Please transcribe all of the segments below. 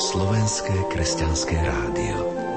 Slovenské kresťanské rádio.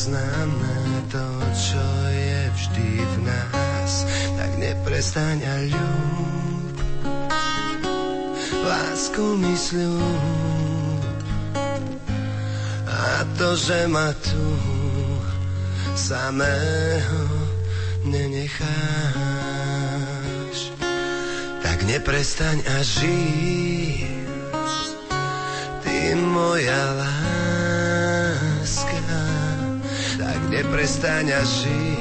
Nespoznané to, čo je vždy v nás, tak neprestaň a ľúb. Lásku mi a to, že ma tu samého nenecháš, tak neprestaň a žij, ty moja láska neprestaň a žij,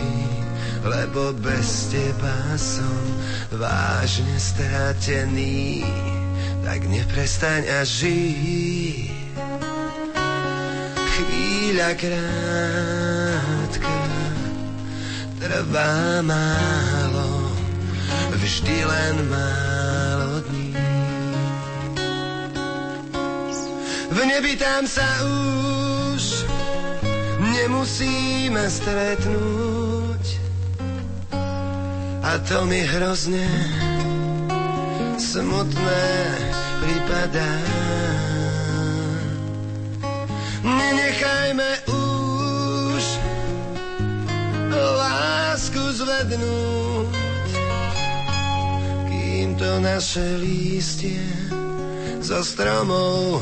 lebo bez teba som vážne stratený. Tak neprestaň a žij. Chvíľa krátka trvá málo, vždy len málo dní. V nebi tam sa už nemusíme stretnúť. A to mi hrozne smutné pripadá. Nenechajme už lásku zvednúť, kým to naše lístie zo stromov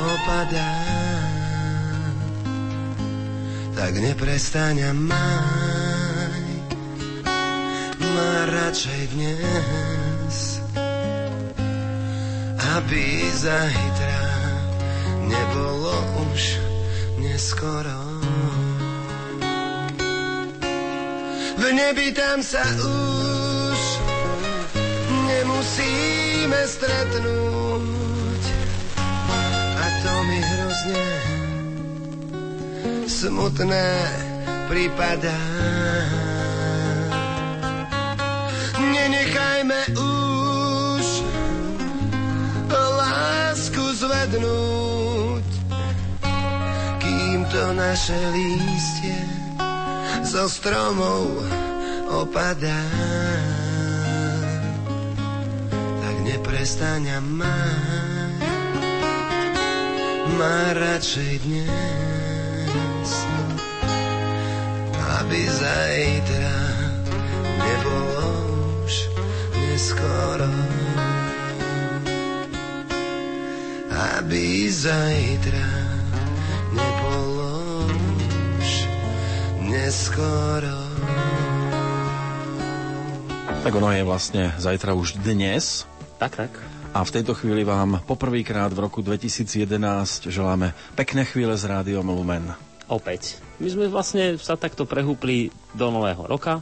opadá tak neprestaň a maj ma radšej dnes, aby zajtra nebolo už neskoro. V nebi tam sa už nemusíme stretnúť a to mi hrozne smutné prípada. Nenechajme už lásku zvednúť, kým to naše lístie zo stromov opadá. Tak neprestaň a má, má radšej dnes aby zajtra nebolo už neskoro. Aby zajtra nebolo už neskoro. Tak ono je vlastne zajtra už dnes. Tak, tak. A v tejto chvíli vám poprvýkrát v roku 2011 želáme pekné chvíle s Rádiom Lumen. Opäť. My sme vlastne sa takto prehúpli do nového roka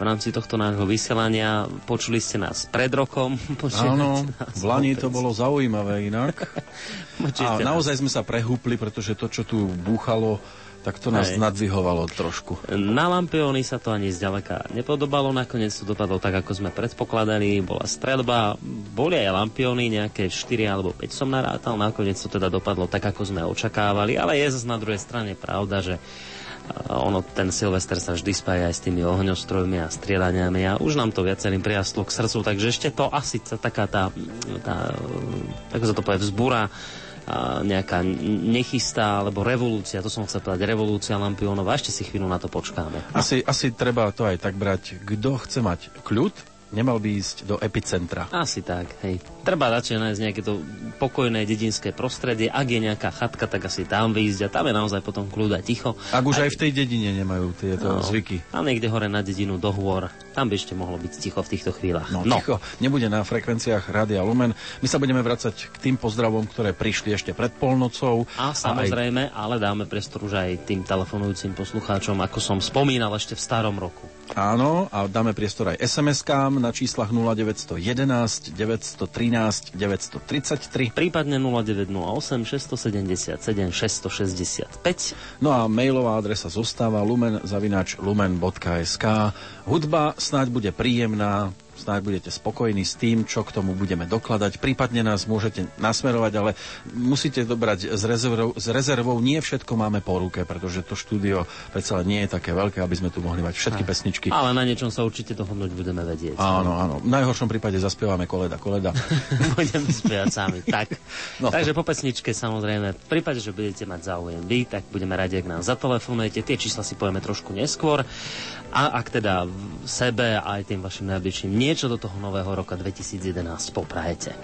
v rámci tohto nášho vysielania. Počuli ste nás pred rokom. Áno, v Lani to bolo zaujímavé inak. a naozaj sme sa prehúpli, pretože to, čo tu búchalo, tak to nás Aj. nadvihovalo trošku. Na Lampiony sa to ani zďaleka nepodobalo, nakoniec to dopadlo tak, ako sme predpokladali, bola stredba, boli aj Lampiony, nejaké 4 alebo 5 som narátal, nakoniec to teda dopadlo tak, ako sme očakávali, ale je zase na druhej strane pravda, že ono, ten Silvester sa vždy spája aj s tými ohňostrojmi a striedaniami a už nám to viacerým prijastlo k srdcu, takže ešte to asi taká tá, tá ako sa to povie, vzbúra nejaká nechystá, alebo revolúcia, to som chcel povedať, revolúcia Lampionova, ešte si chvíľu na to počkáme. Asi, asi treba to aj tak brať, kto chce mať kľud, nemal by ísť do epicentra. Asi tak, hej. Treba radšej nájsť nejaké to pokojné dedinské prostredie. Ak je nejaká chatka, tak asi tam vyjsť a tam je naozaj potom kľúda ticho. Ak už aj, aj v tej dedine nemajú tieto no, zvyky. A niekde hore na dedinu do hôr. Tam by ešte mohlo byť ticho v týchto chvíľach. No, no. ticho nebude na frekvenciách Rádia Lumen. My sa budeme vracať k tým pozdravom, ktoré prišli ešte pred polnocou. A samozrejme, a aj... ale dáme priestor už aj tým telefonujúcim poslucháčom, ako som spomínal ešte v starom roku. Áno, a dáme priestor aj SMS-kám na číslach 0911 913 933. Prípadne 0908 677 665. No a mailová adresa zostáva lumen lumen.sk. Hudba snáď bude príjemná, snáď budete spokojní s tým, čo k tomu budeme dokladať. Prípadne nás môžete nasmerovať, ale musíte dobrať s rezervou, s rezervou. Nie všetko máme po ruke, pretože to štúdio predsa nie je také veľké, aby sme tu mohli mať všetky pesničky. Ale na niečom sa určite dohodnúť budeme vedieť. Áno, áno. V najhoršom prípade zaspievame koleda, koleda. budeme spievať sami. Tak. No. Takže po pesničke samozrejme, v prípade, že budete mať záujem vy, tak budeme radi, ak nám zatelefonujete. Tie čísla si povieme trošku neskôr. A ak teda sebe aj tým vašim najbližším niečo do toho nového roka 2011 poprajete.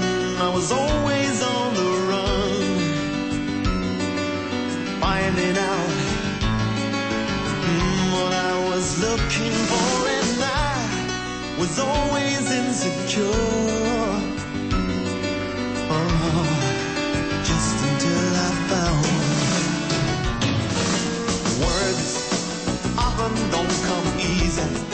Mm, I was always on the run, finding out mm, what I was looking for, and I was always insecure. Oh, just until I found words often don't come easy.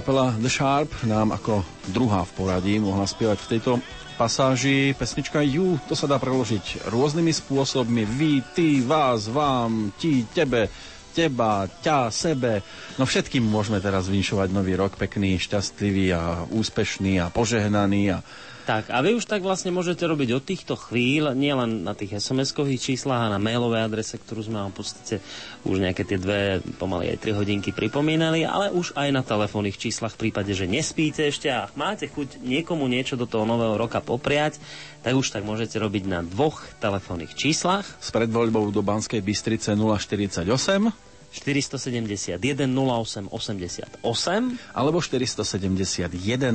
kapela The Sharp nám ako druhá v poradí mohla spievať v tejto pasáži. Pesnička You, to sa dá preložiť rôznymi spôsobmi. Vy, ty, vás, vám, ti, tebe. teba, ťa, sebe. No všetkým môžeme teraz vinšovať nový rok pekný, šťastlivý a úspešný a požehnaný a tak, a vy už tak vlastne môžete robiť od týchto chvíľ, nielen na tých SMS-kových číslach a na mailovej adrese, ktorú sme vám v podstate už nejaké tie dve, pomaly aj 3 hodinky pripomínali, ale už aj na telefónnych číslach v prípade, že nespíte ešte a máte chuť niekomu niečo do toho nového roka popriať, tak už tak môžete robiť na dvoch telefónnych číslach. S predvoľbou do Banskej Bystrice 048 471 08 88 alebo 471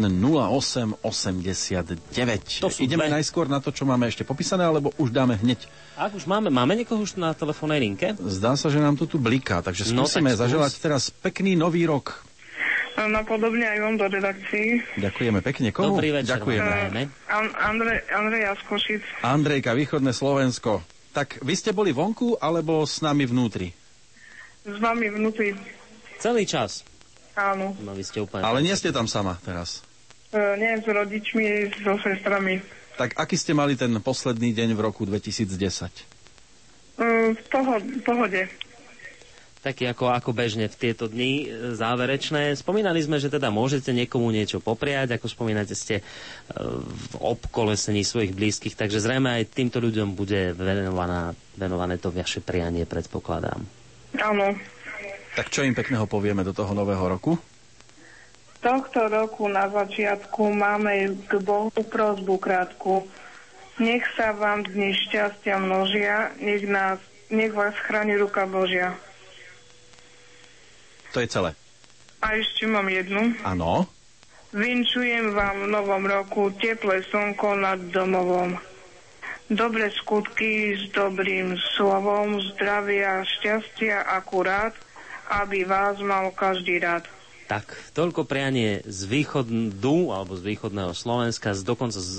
08 89. To sú Ideme dve. najskôr na to, čo máme ešte popísané, alebo už dáme hneď. Ak už máme, máme niekoho už na telefónnej linke? Zdá sa, že nám to tu bliká, takže No, skúsime tak skús. zaželať teraz pekný nový rok. Napodobne aj vám do redakcii. Ďakujeme pekne. Komu? Dobrý večer. Ďakujeme. Andrej, Andrej Jaskošic. Andrejka, východné Slovensko. Tak vy ste boli vonku, alebo s nami vnútri? S vami vnútri. Celý čas. Áno. No vy ste úplne... Ale nie ste tam sama teraz. E, nie s rodičmi, so sestrami. Tak aký ste mali ten posledný deň v roku 2010? E, v poho- pohode. taký ako, ako bežne v tieto dni e, záverečné. Spomínali sme, že teda môžete niekomu niečo popriať, ako spomínate ste e, v obkolesení svojich blízkych, takže zrejme aj týmto ľuďom bude venovaná, venované to vaše prianie, predpokladám. Áno. Tak čo im pekného povieme do toho nového roku? Tohto roku na začiatku máme k Bohu prozbu krátku. Nech sa vám dni šťastia množia, nech, nás, nech vás chráni ruka Božia. To je celé. A ešte mám jednu. Áno. Vinčujem vám v novom roku teplé slnko nad domovom. Dobre skutky s dobrým slovom, zdravia, šťastia akurát, aby vás mal každý rád. Tak, toľko prianie z východu, alebo z východného Slovenska, z dokonca z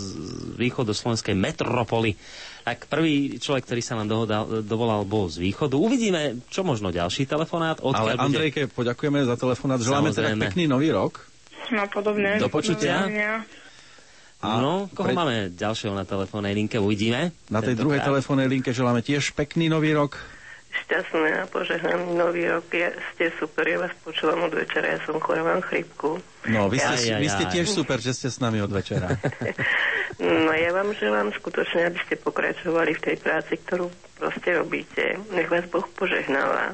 z východoslovenskej metropoly. Tak prvý človek, ktorý sa nám dohodal, dovolal, bol z východu. Uvidíme, čo možno ďalší telefonát. Ale bude... Andrejke, poďakujeme za telefonát. Želáme teda pekný nový rok. No podobne. Do počutia. Dovidenia. A No, koho pre- máme ďalšieho na telefónnej linke, uvidíme. Na tej druhej Tentokrát. telefónnej linke želáme tiež pekný nový rok. Šťastný a požehnaný nový rok. Ja, ste super, ja vás počúvam od večera, ja som chorá, mám chrípku. No, vy ste, Aj, aj, vy ste aj. tiež super, že ste s nami od večera. No ja vám želám skutočne, aby ste pokračovali v tej práci, ktorú proste robíte. Nech vás Boh požehnáva.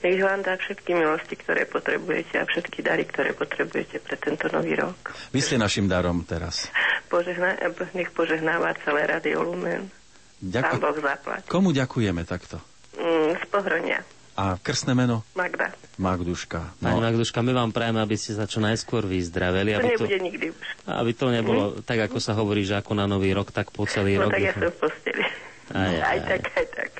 Nech vám dá všetky milosti, ktoré potrebujete a všetky dary, ktoré potrebujete pre tento nový rok. Vy ste našim darom teraz. Požehná, nech požehnáva celé Radio Lumen. Pán Ďakujem. Boh zaplať. Komu ďakujeme takto? Mm, z pohronia. A krstné meno? Magda. Magduška. Pani No, Magduška, my vám prajeme, aby ste sa čo najskôr vyzdraveli, To aby to, nebude nikdy už. aby to nebolo tak, ako sa hovorí, že ako na nový rok, tak po celý No rok. tak ja som v posteli. Aj, aj, Aj aj. tak, aj tak.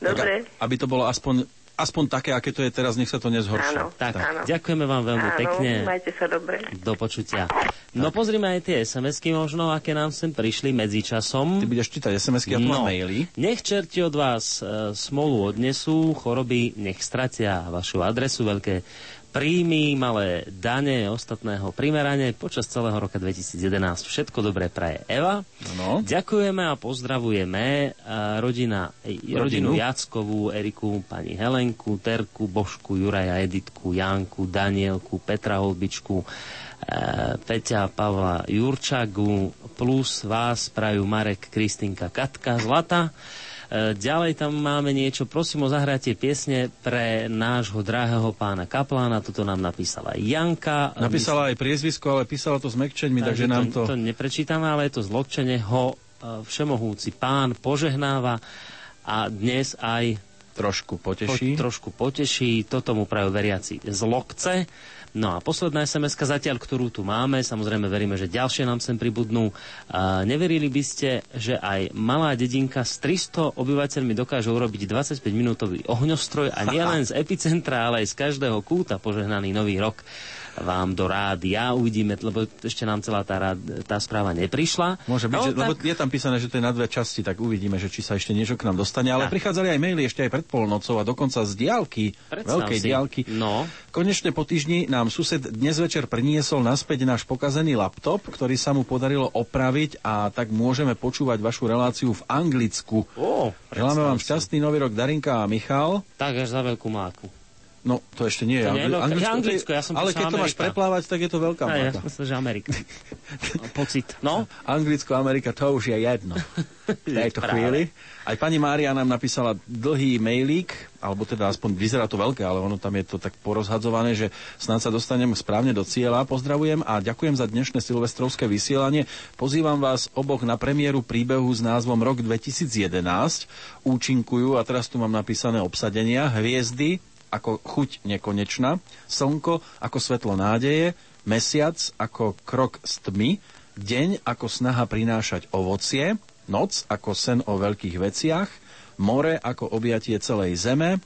Dobre. aby to bolo aspoň, aspoň také, aké to je teraz, nech sa to nezhorší. Áno. Tak, Áno. ďakujeme vám veľmi Áno, pekne. majte sa dobre. Do počutia. No pozrime aj tie SMS-ky možno, aké nám sem prišli medzičasom. Ty budeš čítať SMS-ky a tu No. maily. Nech čerti od vás e, smolu odnesú, choroby nech stratia vašu adresu, veľké príjmy, malé dane, ostatného primerane počas celého roka 2011. Všetko dobré praje Eva. No. Ďakujeme a pozdravujeme e, rodina, e, rodinu Rodinu. Jackovú, Eriku, pani Helenku, Terku, Božku, Juraja, Editku, Janku, Danielku, Petra Holbičku, e, Peťa, Pavla Jurčagu, plus vás prajú Marek, Kristinka, Katka, Zlata. E, Ďalej tam máme niečo, prosím o zahratie piesne pre nášho drahého pána Kaplána, toto nám napísala Janka. Napísala aj priezvisko, ale písala to s mekčeňmi, takže nám to... to neprečítame, ale je to zlokčenie. Ho e, všemohúci pán požehnáva a dnes aj trošku po, poteší. trošku poteší. Toto mu prajú veriaci z Lokce. No a posledná sms zatiaľ, ktorú tu máme, samozrejme veríme, že ďalšie nám sem pribudnú. A neverili by ste, že aj malá dedinka s 300 obyvateľmi dokáže urobiť 25-minútový ohňostroj a nielen z epicentra, ale aj z každého kúta požehnaný nový rok. Vám do rádia. Uvidíme, lebo ešte nám celá tá, rád, tá správa neprišla. Môže byť, no, že, tak... lebo je tam písané, že to je na dve časti, tak uvidíme, že či sa ešte niečo k nám dostane. Ale Tak. prichádzali aj maily ešte aj pred polnocou a dokonca z diálky, Predstav veľkej si. diálky. No. Konečne po týždni nám sused dnes večer priniesol naspäť náš pokazený laptop, ktorý sa mu podarilo opraviť a tak môžeme počúvať vašu reláciu v Anglicku. Ó, Želáme vám šťastný nový rok Darinka a Michal. Tak až za veľkú máku. No, to ešte nie je. To nie je Anglicko, Anglicko, to je- ja som Ale keď to máš Amerika. preplávať, tak je to veľká Aj, ja máka. myslím, že Amerika. No, Pocit. No, Anglicko, Amerika, to už je jedno. V tejto chvíli. Aj pani Mária nám napísala dlhý mailík, alebo teda aspoň vyzerá to veľké, ale ono tam je to tak porozhadzované, že snáď sa dostanem správne do cieľa. Pozdravujem a ďakujem za dnešné silvestrovské vysielanie. Pozývam vás oboch na premiéru príbehu s názvom Rok 2011. Účinkujú, a teraz tu mám napísané obsadenia, hviezdy ako chuť nekonečná, slnko ako svetlo nádeje, mesiac ako krok z tmy, deň ako snaha prinášať ovocie, noc ako sen o veľkých veciach, more ako objatie celej zeme,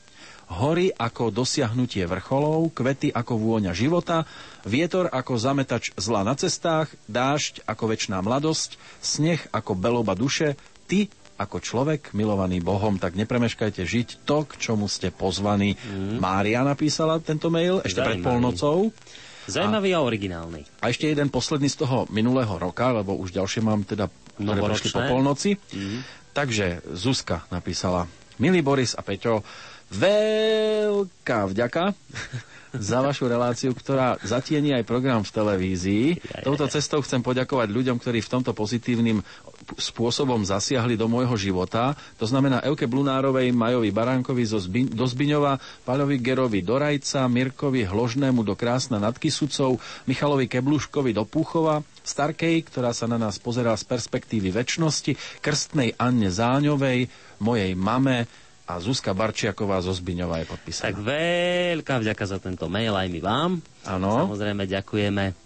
hory ako dosiahnutie vrcholov, kvety ako vôňa života, vietor ako zametač zla na cestách, dážď ako väčšiná mladosť, sneh ako beloba duše, ty ako človek milovaný Bohom, tak nepremeškajte žiť to, k čomu ste pozvaní. Mária napísala tento mail ešte pred Zaujímavý. polnocou. zaujímavý a originálny. A ešte jeden posledný z toho minulého roka, lebo už ďalšie mám teda prišli po polnoci. Takže Zuzka napísala, milý Boris a Peťo, veľká vďaka za vašu reláciu, ktorá zatieni aj program v televízii. Touto cestou chcem poďakovať ľuďom, ktorí v tomto pozitívnym spôsobom zasiahli do môjho života. To znamená Euke Blunárovej, Majovi Baránkovi zo Zbi- do Zbiňova, Paľovi Gerovi do Rajca, Mirkovi Hložnému do Krásna nad Kisucou, Michalovi Kebluškovi do Púchova, Starkej, ktorá sa na nás pozerá z perspektívy väčšnosti, Krstnej Anne Záňovej, mojej mame a Zuzka Barčiaková zo Zbiňova je podpísaná. Tak veľká vďaka za tento mail aj my vám. Áno. Samozrejme ďakujeme.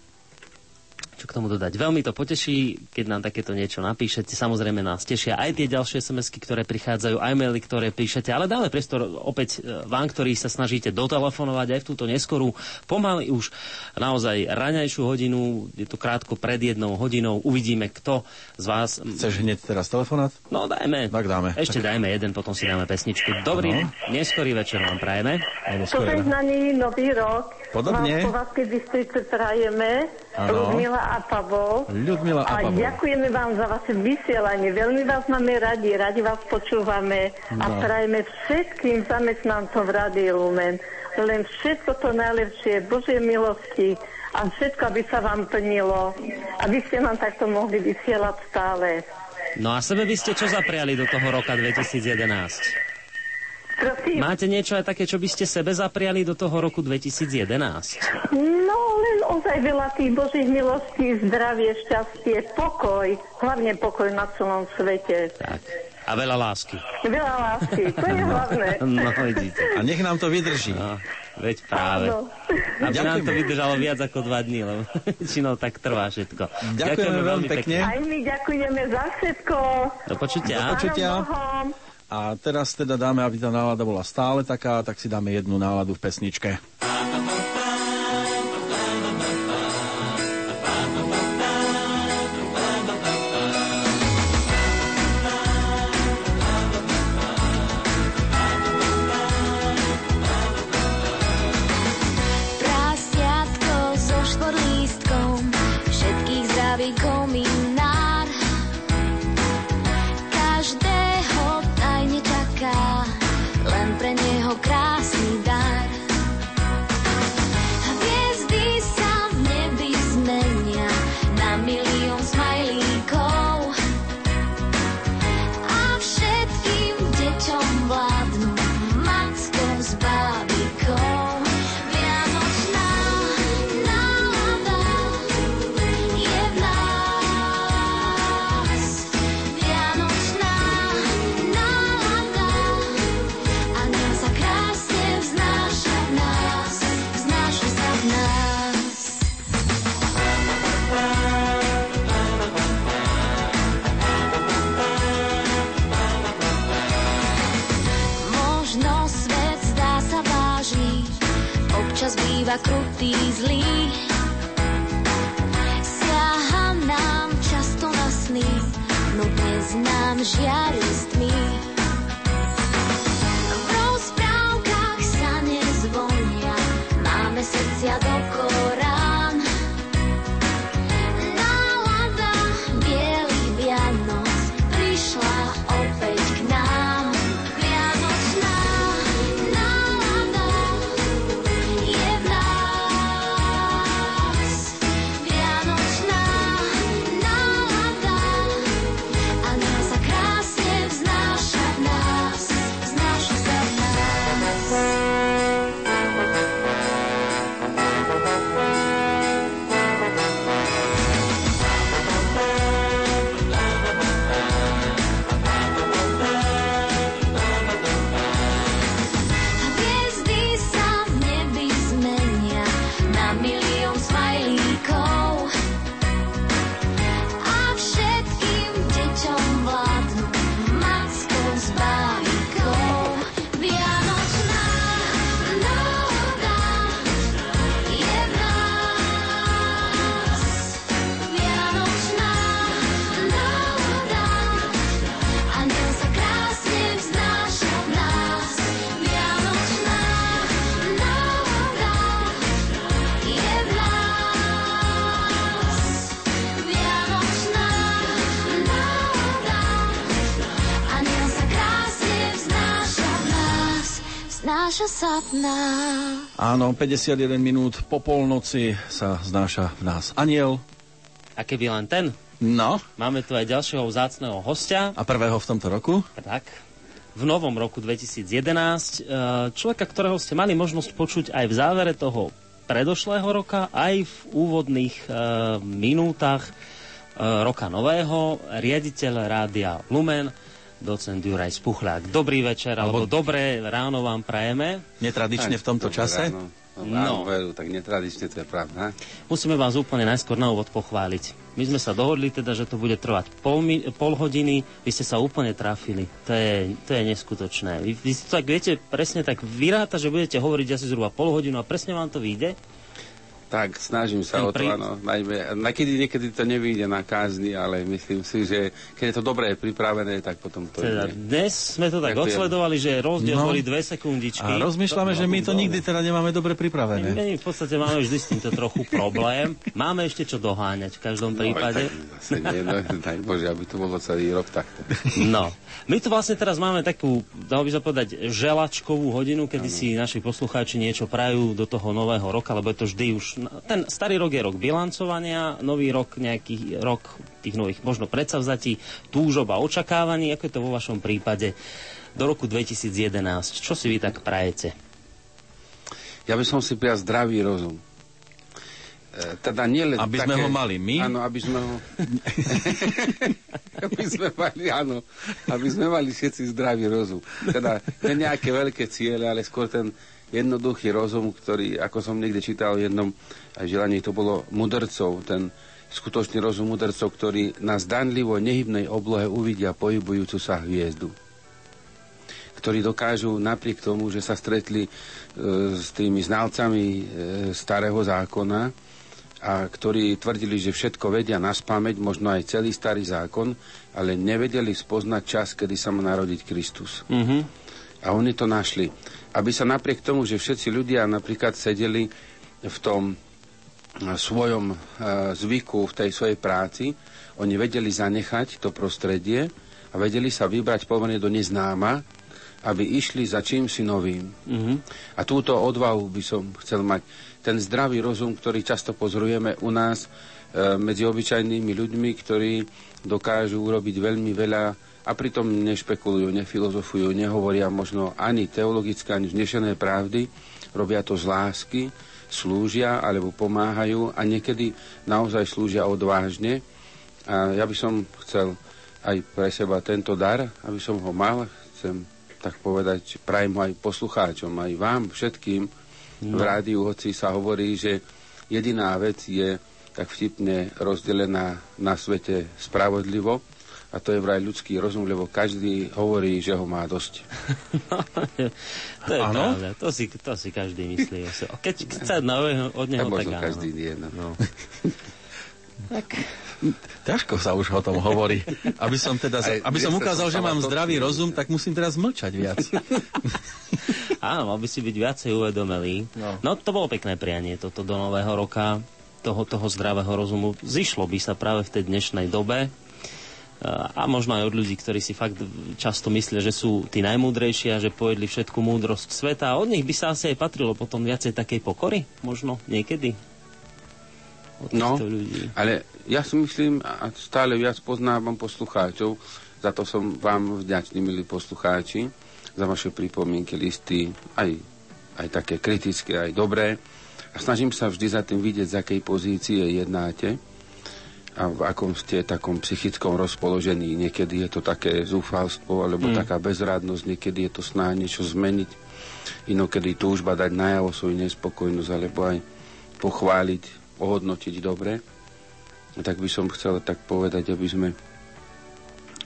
Čo k tomu dodať? Veľmi to poteší, keď nám takéto niečo napíšete. Samozrejme nás tešia aj tie ďalšie SMS-ky, ktoré prichádzajú, aj maily, ktoré píšete, ale dáme priestor opäť e, vám, ktorí sa snažíte dotelefonovať aj v túto neskorú, pomaly už naozaj raňajšiu hodinu, je to krátko pred jednou hodinou, uvidíme, kto z vás... Chceš hneď teraz telefonát? No dajme. Tak dáme. Ešte dajme jeden, potom si dáme pesničku. Dobrý, Áno. neskorý večer vám prajeme. Požehnaný nový rok. Podobne. Vám po Bystrice prajeme. Áno. Ľudmila a Pavol. Ľudmila a A Pavol. ďakujeme vám za vaše vysielanie. Veľmi vás máme radi, radi vás počúvame a No. prajeme všetkým zamestnancom Rády Lumen. Len všetko to najlepšie, Božie milosti a všetko, aby sa vám plnilo. Aby ste nám takto mohli vysielať stále. No a sebe by ste čo zapriali do toho roka 2011? Prosím. Máte niečo aj také, čo by ste sebe zapriali do toho roku 2011? No, len ozaj veľa tých Božích milostí, zdravie, šťastie, pokoj, hlavne pokoj na celom svete. Tak. A veľa lásky. Veľa lásky, to je hlavné. No, vidíte. A nech nám to vydrží. No, veď práve. Áno. Aby nám to Ďakujeme. vydržalo viac ako dva dní, lebo väčšinou tak trvá všetko. Ďakujeme veľmi pekne. Aj my ďakujeme za všetko. Do počutia. Do počutia. A teraz teda dáme, aby tá nálada bola stále taká, tak si dáme jednu náladu v pesničke. Býva krutý zlý. Siaham nám často na sny, no dnes nám žiari Nás. Áno, 51 minút po polnoci sa znáša v nás aniel. A keby len ten, No, máme tu aj ďalšieho vzácného hostia. a prvého v tomto roku? Tak, v novom roku 2011. e, Človeka, ktorého ste mali možnosť počuť aj v závere toho predošlého roka, aj v úvodných e, minútach e, roka nového, riaditeľ rádia Lumen, docent Juraj Spuchlák. Dobrý večer, alebo, Alebo- dobré ráno vám prajeme. Netradične v tomto čase? Ráno. No. No. Veru, tak netradične to je pravda. Musíme vás úplne najskôr na úvod pochváliť. My sme sa dohodli teda, že to bude trvať pol, mi- pol hodiny, vy ste sa úplne trafili. To je, to je neskutočné. Vy, vy tak viete presne tak vyráta, že budete hovoriť asi zhruba pol hodinu a presne vám to vyjde. Tak, snažím sa Ten o to, áno. Najmä, nakedy, niekedy to nevyjde na kázni, ale myslím si, že keď je to dobre pripravené, tak potom to Teda ide. dnes sme to tak Ďakujem. odsledovali, že rozdiel No. boli dve sekundičky. A rozmýšľame, že my to nikdy teda nemáme dobre My, pripravené. my v podstate máme vždy s týmto trochu problém. Máme ešte čo doháňať v každom prípade. No, tak nie, no, daj Bože, aby to bolo celý rok takto. No, my tu vlastne teraz máme takú, dalo by sa povedať, želačkovú hodinu, kedy si naši poslucháči niečo prajú do toho nového roka, lebo je to vždy už... Ten starý rok je rok bilancovania, nový rok nejaký rok tých nových možno predsavzatí, túžob a očakávaní, ako je to vo vašom prípade do roku 2011. Čo si vy tak prajete? Ja by som si prijal zdravý rozum. E, Teda nie len Aby také, sme ho mali my? Áno, aby sme ho... aby sme mali, áno, aby sme mali všetci zdravý rozum. Teda nie nejaké veľké ciele, ale skôr ten jednoduchý rozum, ktorý, ako som niekde čítal v jednom aj želaní, to bolo mudrcov, ten skutočný rozum mudrcov, ktorí na zdanlivo nehybnej oblohe uvidia pohybujúcu sa hviezdu ktorí dokážu napriek tomu, že sa stretli e, s tými znalcami e, starého zákona a ktorí tvrdili, že všetko vedia na spameť, možno aj celý starý zákon, ale nevedeli spoznať čas, kedy sa má narodiť Kristus. Mhm. A oni to našli. Aby sa napriek tomu, že všetci ľudia napríklad sedeli v tom eh, svojom e, zvyku, v tej svojej práci, oni vedeli zanechať to prostredie a vedeli sa vybrať pomerne do neznáma, aby išli za čím si novým. Mhm. A túto odvahu by som chcel mať. Ten zdravý rozum, ktorý často pozorujeme u nás e, medzi obyčajnými ľuďmi, ktorí dokážu urobiť veľmi veľa a pritom nešpekulujú, nefilozofujú, nehovoria možno ani teologické, ani vznešené pravdy, robia to z lásky, slúžia alebo pomáhajú a niekedy naozaj slúžia odvážne. A ja by som chcel aj pre seba tento dar, aby som ho mal, chcem tak povedať, prajem ho aj poslucháčom, aj vám všetkým. No. V rádiu, hoci sa hovorí, že jediná vec je tak vtipne rozdelená na svete spravodlivo, a to je vraj ľudský rozum, lebo každý hovorí, že ho má dosť. to je ano? pravda, to si, to si každý myslí. Keď chce nového od neho, tak, tak áno. každý nie. No. no. tak. Ťažko sa už o tom hovorí. Aby som, teda, Aj, aby som ukázal, že mám zdravý rozum, tak musím teraz mlčať viac. Áno, mal by si byť viacej uvedomelý. No. no to bolo pekné prianie, toto do nového roka toho, toho zdravého rozumu. Zišlo by sa práve v tej dnešnej dobe, a možno aj od ľudí, ktorí si fakt často myslia, že sú tí najmúdrejší a že pojedli všetku múdrosť sveta. A od nich by sa asi aj patrilo potom viacej takej pokory, možno niekedy. no, ľudí. ale ja si myslím, a stále viac poznávam poslucháčov, za to som vám vďačný, milí poslucháči, za vaše pripomienky, listy, aj, aj také kritické, aj dobré. A snažím sa vždy za tým vidieť, z akej pozície jednáte a v akom ste takom psychickom rozpoložení. Niekedy je to také zúfalstvo alebo mm. taká bezrádnosť, niekedy je to snaha niečo zmeniť, inokedy túžba dať najavo svoju nespokojnosť alebo aj pochváliť, ohodnotiť dobre. Tak by som chcel tak povedať, aby sme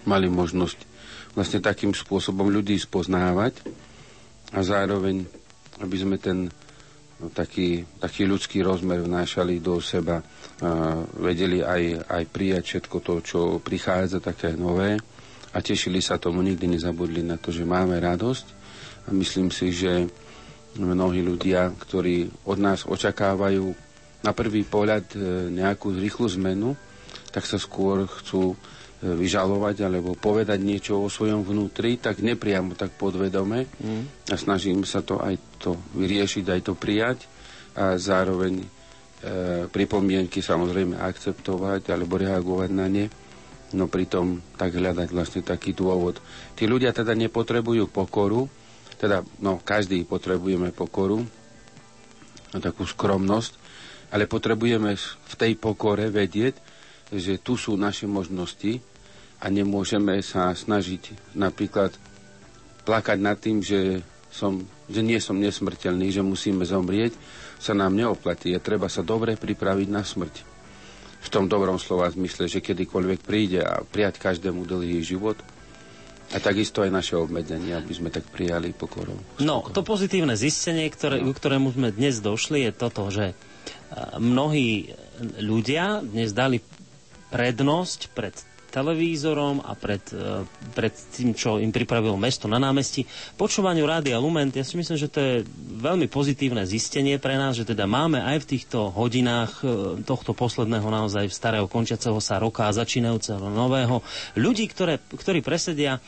mali možnosť vlastne takým spôsobom ľudí spoznávať a zároveň, aby sme ten taký, taký ľudský rozmer vnášali do seba vedeli aj, aj prijať všetko to, čo prichádza také nové. A tešili sa tomu, nikdy nezabudli na to, že máme radosť. A myslím si, že mnohí ľudia, ktorí od nás očakávajú na prvý pohľad e, nejakú rýchlu zmenu, tak sa skôr chcú e, vyžalovať alebo povedať niečo o svojom vnútri, tak nepriamo, tak podvedome. Mm. a snažím sa to aj to vyriešiť, aj to prijať a zároveň E, pripomienky samozrejme akceptovať alebo reagovať na ne, no pritom tak hľadať vlastne taký dôvod. Tí ľudia teda nepotrebujú pokoru, teda no každý potrebujeme pokoru, no, takú skromnosť, ale potrebujeme v tej pokore vedieť, že tu sú naše možnosti a nemôžeme sa snažiť napríklad plakať nad tým, že, som, že nie som nesmrteľný, že musíme zomrieť, sa nám neoplatí. Je treba sa dobre pripraviť na smrť. V tom dobrom slova zmysle, že kedykoľvek príde a prijať každému dlhý život, a takisto aj naše obmedzenie, aby sme tak prijali pokorou. No, to pozitívne zistenie, ktoré, no. ktorému sme dnes došli, je toto, že mnohí ľudia dnes dali prednosť pred televízorom a pred, e, pred tým, čo im pripravilo mesto na námestí. Počúvaniu Rádia Lumen, ja si myslím, že to je veľmi pozitívne zistenie pre nás, že teda máme aj v týchto hodinách e, tohto posledného naozaj starého končiaceho sa roka a začínajúceho nového ľudí, ktoré, ktorí presedia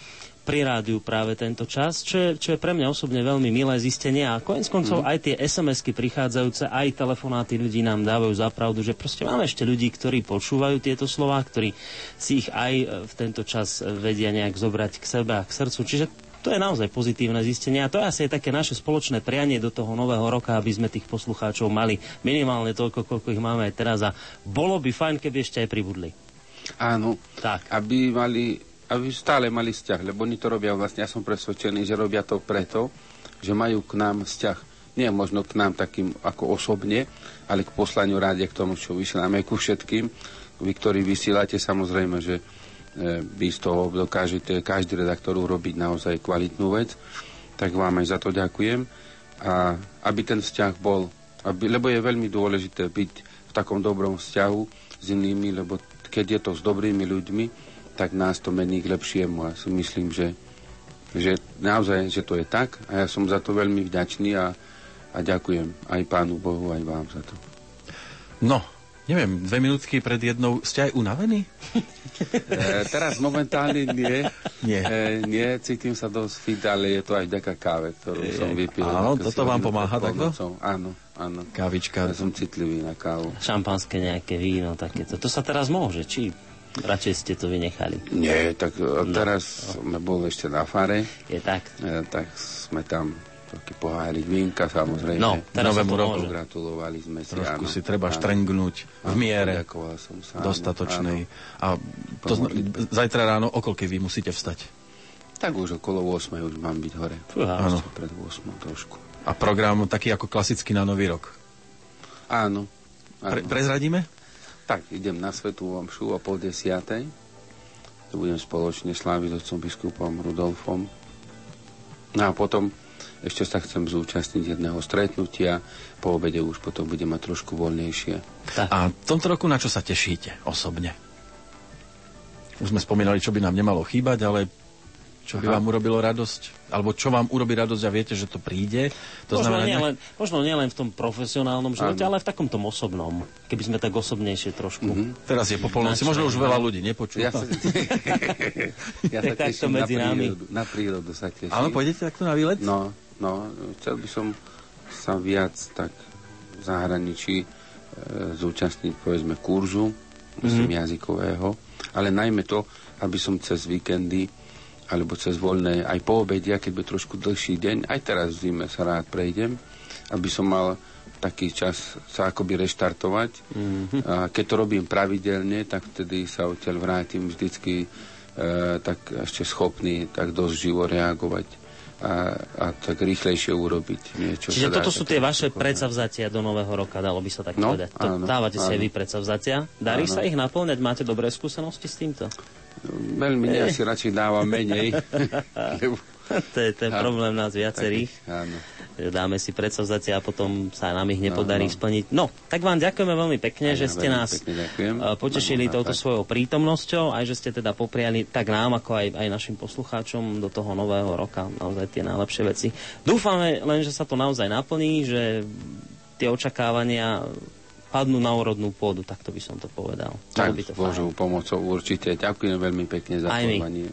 pri rádiu práve tento čas, čo je, čo je pre mňa osobne veľmi milé zistenie a konec koncov mm. aj tie SMS-ky prichádzajúce, aj telefonáty ľudí nám dávajú za pravdu, že proste máme ešte ľudí, ktorí počúvajú tieto slova, ktorí si ich aj e, v tento čas vedia nejak zobrať k sebe a k srdcu. Čiže to je naozaj pozitívne zistenie a to je asi aj také naše spoločné prianie do toho nového roka, aby sme tých poslucháčov mali minimálne toľko, koľko ich máme aj teraz a bolo by fajn, keby ešte aj pribudli. Áno, tak. aby mali aby stále mali vzťah, lebo oni to robia vlastne, ja som presvedčený, že robia to preto, že majú k nám vzťah. Nie možno k nám takým ako osobne, ale k poslaniu rádia, k tomu, čo vysielame, ku všetkým. Vy, ktorí vysielate, samozrejme, že e, vy z toho dokážete každý redaktor urobiť naozaj kvalitnú vec, tak vám aj za to ďakujem. A aby ten vzťah bol, aby, lebo je veľmi dôležité byť v takom dobrom vzťahu s inými, lebo keď je to s dobrými ľuďmi, tak nás to mení k lepšiemu. A si myslím, že, že naozaj, že to je tak a ja som za to veľmi vďačný a, a ďakujem aj Pánu Bohu, aj vám za to. No, neviem, dve minútky pred jednou, ste aj unavení? e, teraz momentálne nie. Nie. E, nie, cítim sa dosť fit, ale je to aj vďaka káve, ktorú e, som vypil. Áno, toto vám pomáha takto? Áno, áno. Kávička. Ja som citlivý na kávu. Šampanské nejaké víno, takéto. To sa teraz môže, či Radšej ste to vynechali. Nie, tak no. teraz no. sme boli ešte na fare. Je tak? E, tak sme tam taký pohárik vínka, samozrejme. No, teraz novému roku. Gratulovali sme si. Trošku áno, si treba áno, štrngnúť v miere som sa, dostatočnej. Áno. A to zajtra ráno o koľkej vy musíte vstať? Tak už okolo 8 už mám byť hore. áno. Pred 8 trošku. A program taký ako klasicky na Nový rok? Áno. áno. Pre, prezradíme? Tak, idem na svetú omšu o pol desiatej. to budem spoločne sláviť s otcom biskupom Rudolfom. No a potom ešte sa chcem zúčastniť jedného stretnutia, po obede už potom budem mať trošku voľnejšie. A v tomto roku na čo sa tešíte osobne? Už sme spomínali, čo by nám nemalo chýbať, ale čo by Aha. vám urobilo radosť? Alebo čo vám urobí radosť a viete, že to príde? To možno, znamená, nie nejak- len, možno nie len v tom profesionálnom živote, Áno. ale aj v takom tom osobnom. Keby sme tak osobnejšie trošku. Mm-hmm. Teraz je po polnoci, možno už veľa ľudí nepočúva. Ja sa, ja sa teším na medzi nami. prírodu. Na prírodu sa teším. Áno, pôjdete takto na výlet? No, no, chcel by som sa viac tak v zahraničí e, zúčastniť, povedzme, kurzu, myslím, Mhm. jazykového, ale najmä to, aby som cez víkendy alebo cez voľné, aj po obedia, keď bude trošku dlhší deň, aj teraz v zime sa rád prejdem, aby som mal taký čas sa akoby reštartovať. Mhm. A keď to robím pravidelne, tak vtedy sa odtiaľ vrátim vždycky e, tak ešte schopný tak dosť živo reagovať a, a tak rýchlejšie urobiť niečo. Čiže toto sú tie vaše poznať. predsavzatia do nového roka, dalo by sa tak No, povedať. To áno, dávate si aj áno. vy predsavzatia. Darí Áno. sa ich naplňať? Máte dobré skúsenosti s týmto? Veľmi nie, asi radšej dávam menej. lebo to je ten problém nás viacerých. áno. dáme si predsavzatia a potom sa nám ich nepodarí No, no. splniť. No, tak vám ďakujeme veľmi pekne, Aj že ste nás pekne ďakujem. eh, potešili Áno, touto tak. svojou prítomnosťou, aj že ste teda popriali tak nám, ako aj, aj našim poslucháčom do toho nového roka naozaj tie najlepšie veci. Dúfame len, že sa to naozaj naplní, že tie očakávania padnú na úrodnú pôdu, takto by som to povedal. Tak, by to s Božou fajn. pomocou určite. Ďakujem veľmi pekne za pozvanie.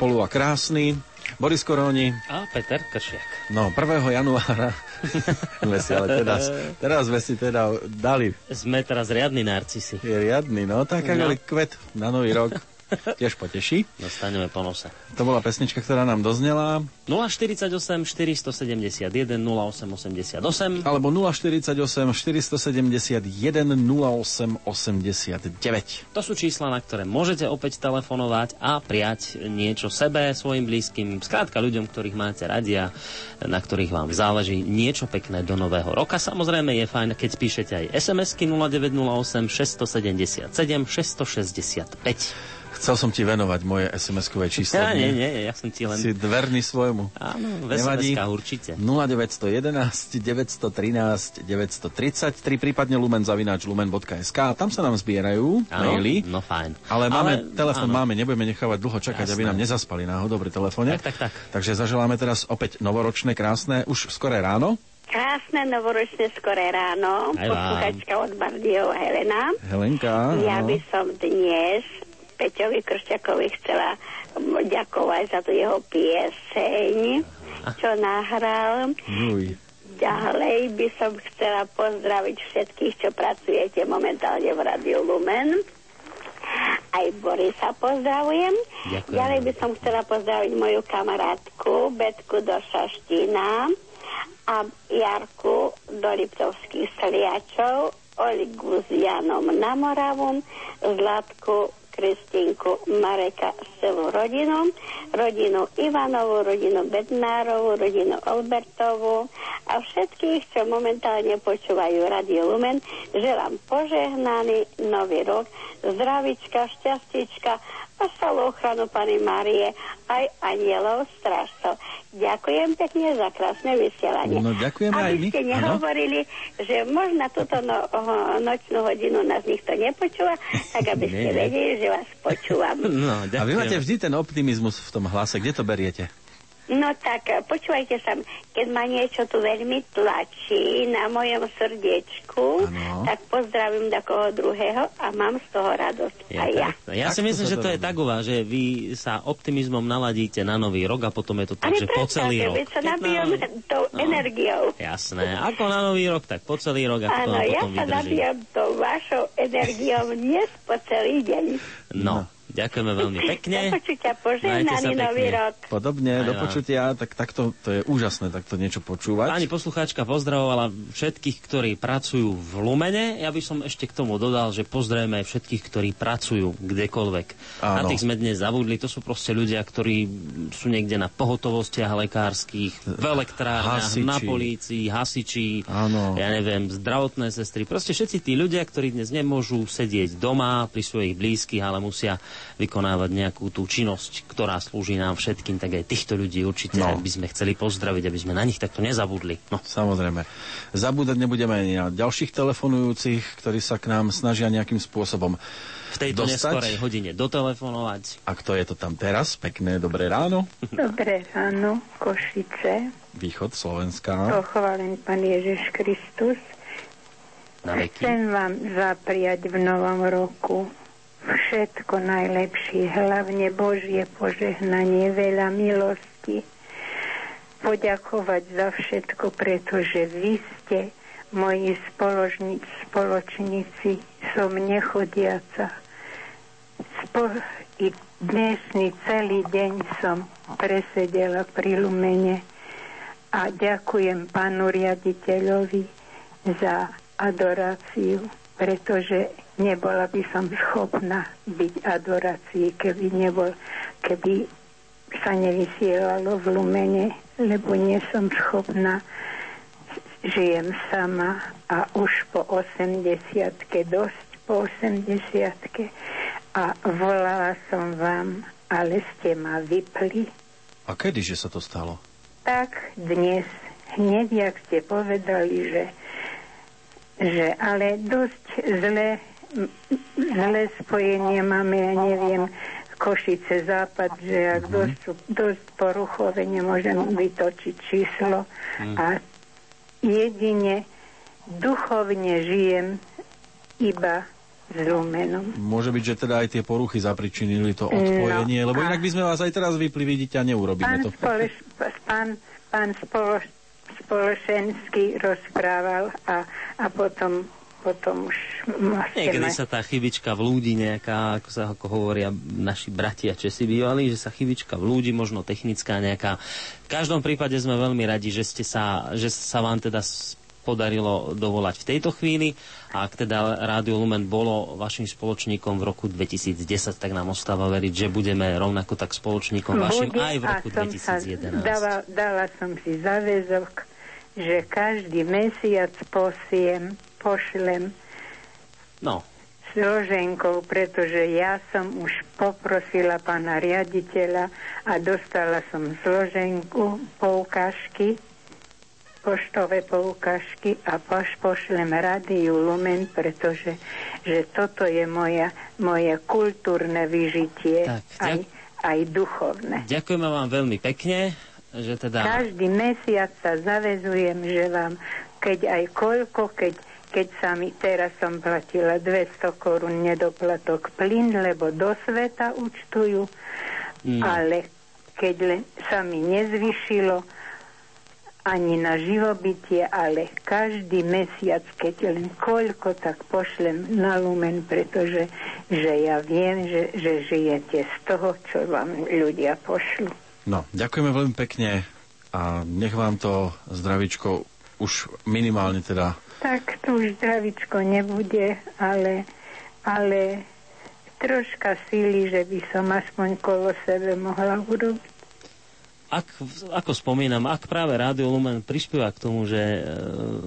Spolu a krásny. Boris Koróni, A Peter Kršiak. no 1. januára sme si, ale teraz, teraz sme si teda dali, Sme teraz riadni narcisi. je riadny, no tak No. no. kvet na nový rok. Tiež poteší. Dostaneme po nose. To bola pesnička, ktorá nám doznela. 048 471 0888 Alebo 048 471 0889. To sú čísla, na ktoré môžete opäť telefonovať a prijať niečo sebe, svojim blízkym, skrátka ľuďom, ktorých máte radi a na ktorých vám záleží niečo pekné do nového roka. Samozrejme je fajn, keď píšete aj SMS-ky 0908 677 665. Chcel som ti venovať moje SMS-kové číslo. Ja, nie, nie, ja som ti len... Si dverný svojmu. Áno, Nevadí. SMS-ka určite. 0911 913 933 prípadne lumen zavináč lumen.sk a tam sa nám zbierajú Áno, maily. no fajn. Ale máme, Ale- telefon áno. máme, nebudeme nechávať dlho čakať, Jasné. aby nám nezaspali náhodou pri telefóne. Tak, tak, tak. Takže zaželáme teraz opäť novoročné, krásne, už skoré ráno. Krásne novoročné skoré ráno, posluchačka od Bardiova Helena. Helenka. Ja áno. by som dnes Peťovi Kršťakovi chcela ďakovať za tú jeho pieseň, čo nahral. Juj. Ďalej by som chcela pozdraviť všetkých, čo pracujete momentálne v Radiu Lumen. Aj Borisa pozdravujem. Ďakujem. Ďalej by som chcela pozdraviť moju kamarátku Betku do Šaštína a Jarku do Liptovských sliačov, Oligu s Janom na Moravu, Zlatku, Kristinku, Mareka s celou rodinou, rodinu Ivanovú, rodinu Bednárovú, rodinu Albertovú a všetkých, čo momentálne počúvajú Radio Lumen, želám požehnaný nový rok, zdravička, šťastička, osalú ochranu Pany Márie aj anielov strážcov. Ďakujem pekne za krásne vysielanie. No, ďakujeme aj Aby my. ste nehovorili, že možno túto no, nočnú hodinu nás nikto nepočúva, tak aby ste vedeli, že vás počúvam. No, A vy máte vždy ten optimizmus v tom hlase. Kde to beriete? No tak, eh, počúvajte sa, keď ma niečo tu veľmi tlačí na mojom srdiečku, Áno. tak pozdravím takoho druhého a mám z toho radosť Ja, aj ja. tak, ja si Takto myslím, sa že to to je tak u vás, že vy sa optimizmom naladíte na nový rok a potom je to tak, Ale že po celý rok. veď sa Keď na tou No. energiou. Jasné, ako na nový rok, tak po celý rok a potom, Áno, ja sa vydrží. nabijam tou vašou energiou dnes po celý deň. No, ďakujeme veľmi pekne. Do počutia, požehnaný nový rok. Podobne, Aj do počutia, tak takto, to je úžasné, takto niečo počúvať. Pani poslucháčka pozdravovala všetkých, ktorí pracujú v Lumene. Ja by som ešte k tomu dodal, že pozdravíme aj všetkých, ktorí pracujú kdekoľvek. Na Áno. tých sme dnes zabudli. To sú proste ľudia, ktorí sú niekde na pohotovostiach lekárskych, v elektrárniach, Hasiči. na polícii, hasiči, Áno. ja neviem, zdravotné sestry. Proste všetci tí ľudia, ktorí dnes nemôžu sedieť doma pri svojich blízkych, ale musia vykonávať nejakú tú činnosť, ktorá slúži nám všetkým, tak aj týchto ľudí určite No. by sme chceli pozdraviť, aby sme na nich takto nezabudli. No. Samozrejme. Zabúdať nebudeme ani na ďalších telefonujúcich, ktorí sa k nám snažia nejakým spôsobom v tejto dostať. neskorej hodine dotelefonovať. A kto je to tam teraz? Pekné, dobré ráno. Dobré ráno, Košice. Východ Slovenska. Pochválen Pán Ježiš Kristus. Chcem vám zapriať v novom roku všetko najlepšie, hlavne Božie požehnanie, veľa milosti. Poďakovať za všetko, pretože vy ste moji spoločni- spoločníci, som nechodiaca. Spo- I dnesný celý deň som presedela pri Lumene a ďakujem pánu riaditeľovi za adoráciu, pretože nebola by som schopná byť adorácii, keby, nebol, keby sa nevysielalo v Lumene, lebo nie som schopná. Žijem sama a už po 80 dosť po 80 a volala som vám, ale ste ma vypli. A kedyže sa to stalo? Tak dnes, hneď jak ste povedali, že, že ale dosť zlé, m- zlé spojenie máme, ja neviem, Košice západ, že ak dosť, dosť poruchové nemôžem vytočiť číslo a jedine duchovne žijem iba s Lumenom. Môže byť, že teda aj tie poruchy zapričinili to odpojenie, No, lebo inak by sme vás aj teraz vypli, vidíte, a neurobíme Pán, to. spoleš, pán, pán spolo, Spološenský rozprával a, a potom, potom už Niekedy mať. sa tá chybička vlúdi nejaká, ako sa ako hovoria naši bratia Česi bývali, že sa chybička vlúdi, možno technická nejaká. V každom prípade sme veľmi radi, že, ste sa, že sa vám teda podarilo dovolať v tejto chvíli. A ak teda Rádio Lumen bolo vašim spoločníkom v roku 2010, tak nám ostáva veriť, že budeme rovnako tak spoločníkom vašim Bude aj v roku som sa 2011. Dala, dala som si záväzok, že každý mesiac posiem, pošlem No, složenkou, pretože ja som už poprosila pána riaditeľa a dostala som složenku, poukážky, poštové poukážky a poš pošlem Radiu Lumen, pretože že toto je moja, moje kultúrne vyžitie, Tak, aj, aj duchovné. ďakujeme vám veľmi pekne, že teda... Každý mesiac sa zavezujem, že vám, keď aj koľko, keď, keď sa mi teraz som platila 200 korún nedoplatok plyn, lebo do sveta účtujú, No. ale keď len sa mi nezvyšilo ani na živobytie, ale každý mesiac, keď len koľko, tak pošlem na lumen, pretože že ja viem, že, že žijete z toho, čo vám ľudia pošlu. No, ďakujeme veľmi pekne a nech vám to zdravičko už minimálne teda Tak tu už zdravičko nebude, ale, ale troška síly, že by som aspoň kolo sebe mohla urobiť. Ak, ako spomínam, ak práve Rádio Lumen prispieva k tomu, že e,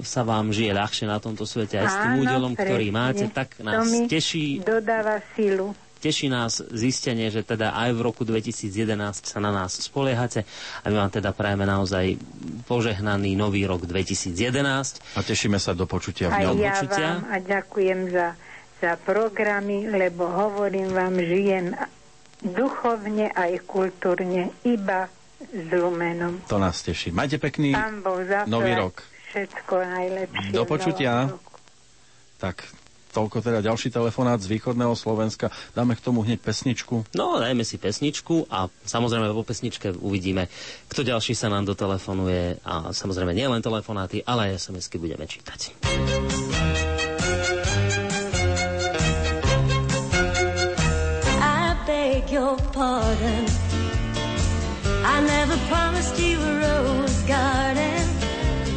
sa vám žije ľahšie na tomto svete aj s tým Áno, údelom, ktorý máte, tak To nás mi teší, Dodáva sílu. Teší nás zistenie, že teda aj v roku 2011 sa na nás spoliehate a my vám teda prajeme naozaj požehnaný nový rok 2011. a tešíme sa do počutia A v ňom. ja počutia. vám a ďakujem za, za programy, lebo hovorím vám, žijem duchovne aj kultúrne iba s Lumenom. To nás teší. Majte pekný nový rok. Všetko najlepšie. Do počutia. Tak, toľko teda ďalší telefonát z východného Slovenska. Dáme k tomu hneď pesničku. No, dajme si pesničku a samozrejme po pesničke uvidíme, kto ďalší sa nám dotelefonuje a samozrejme nie len telefonáty, ale aj SMS-ky budeme čítať. I beg your pardon. I never promised you a rose garden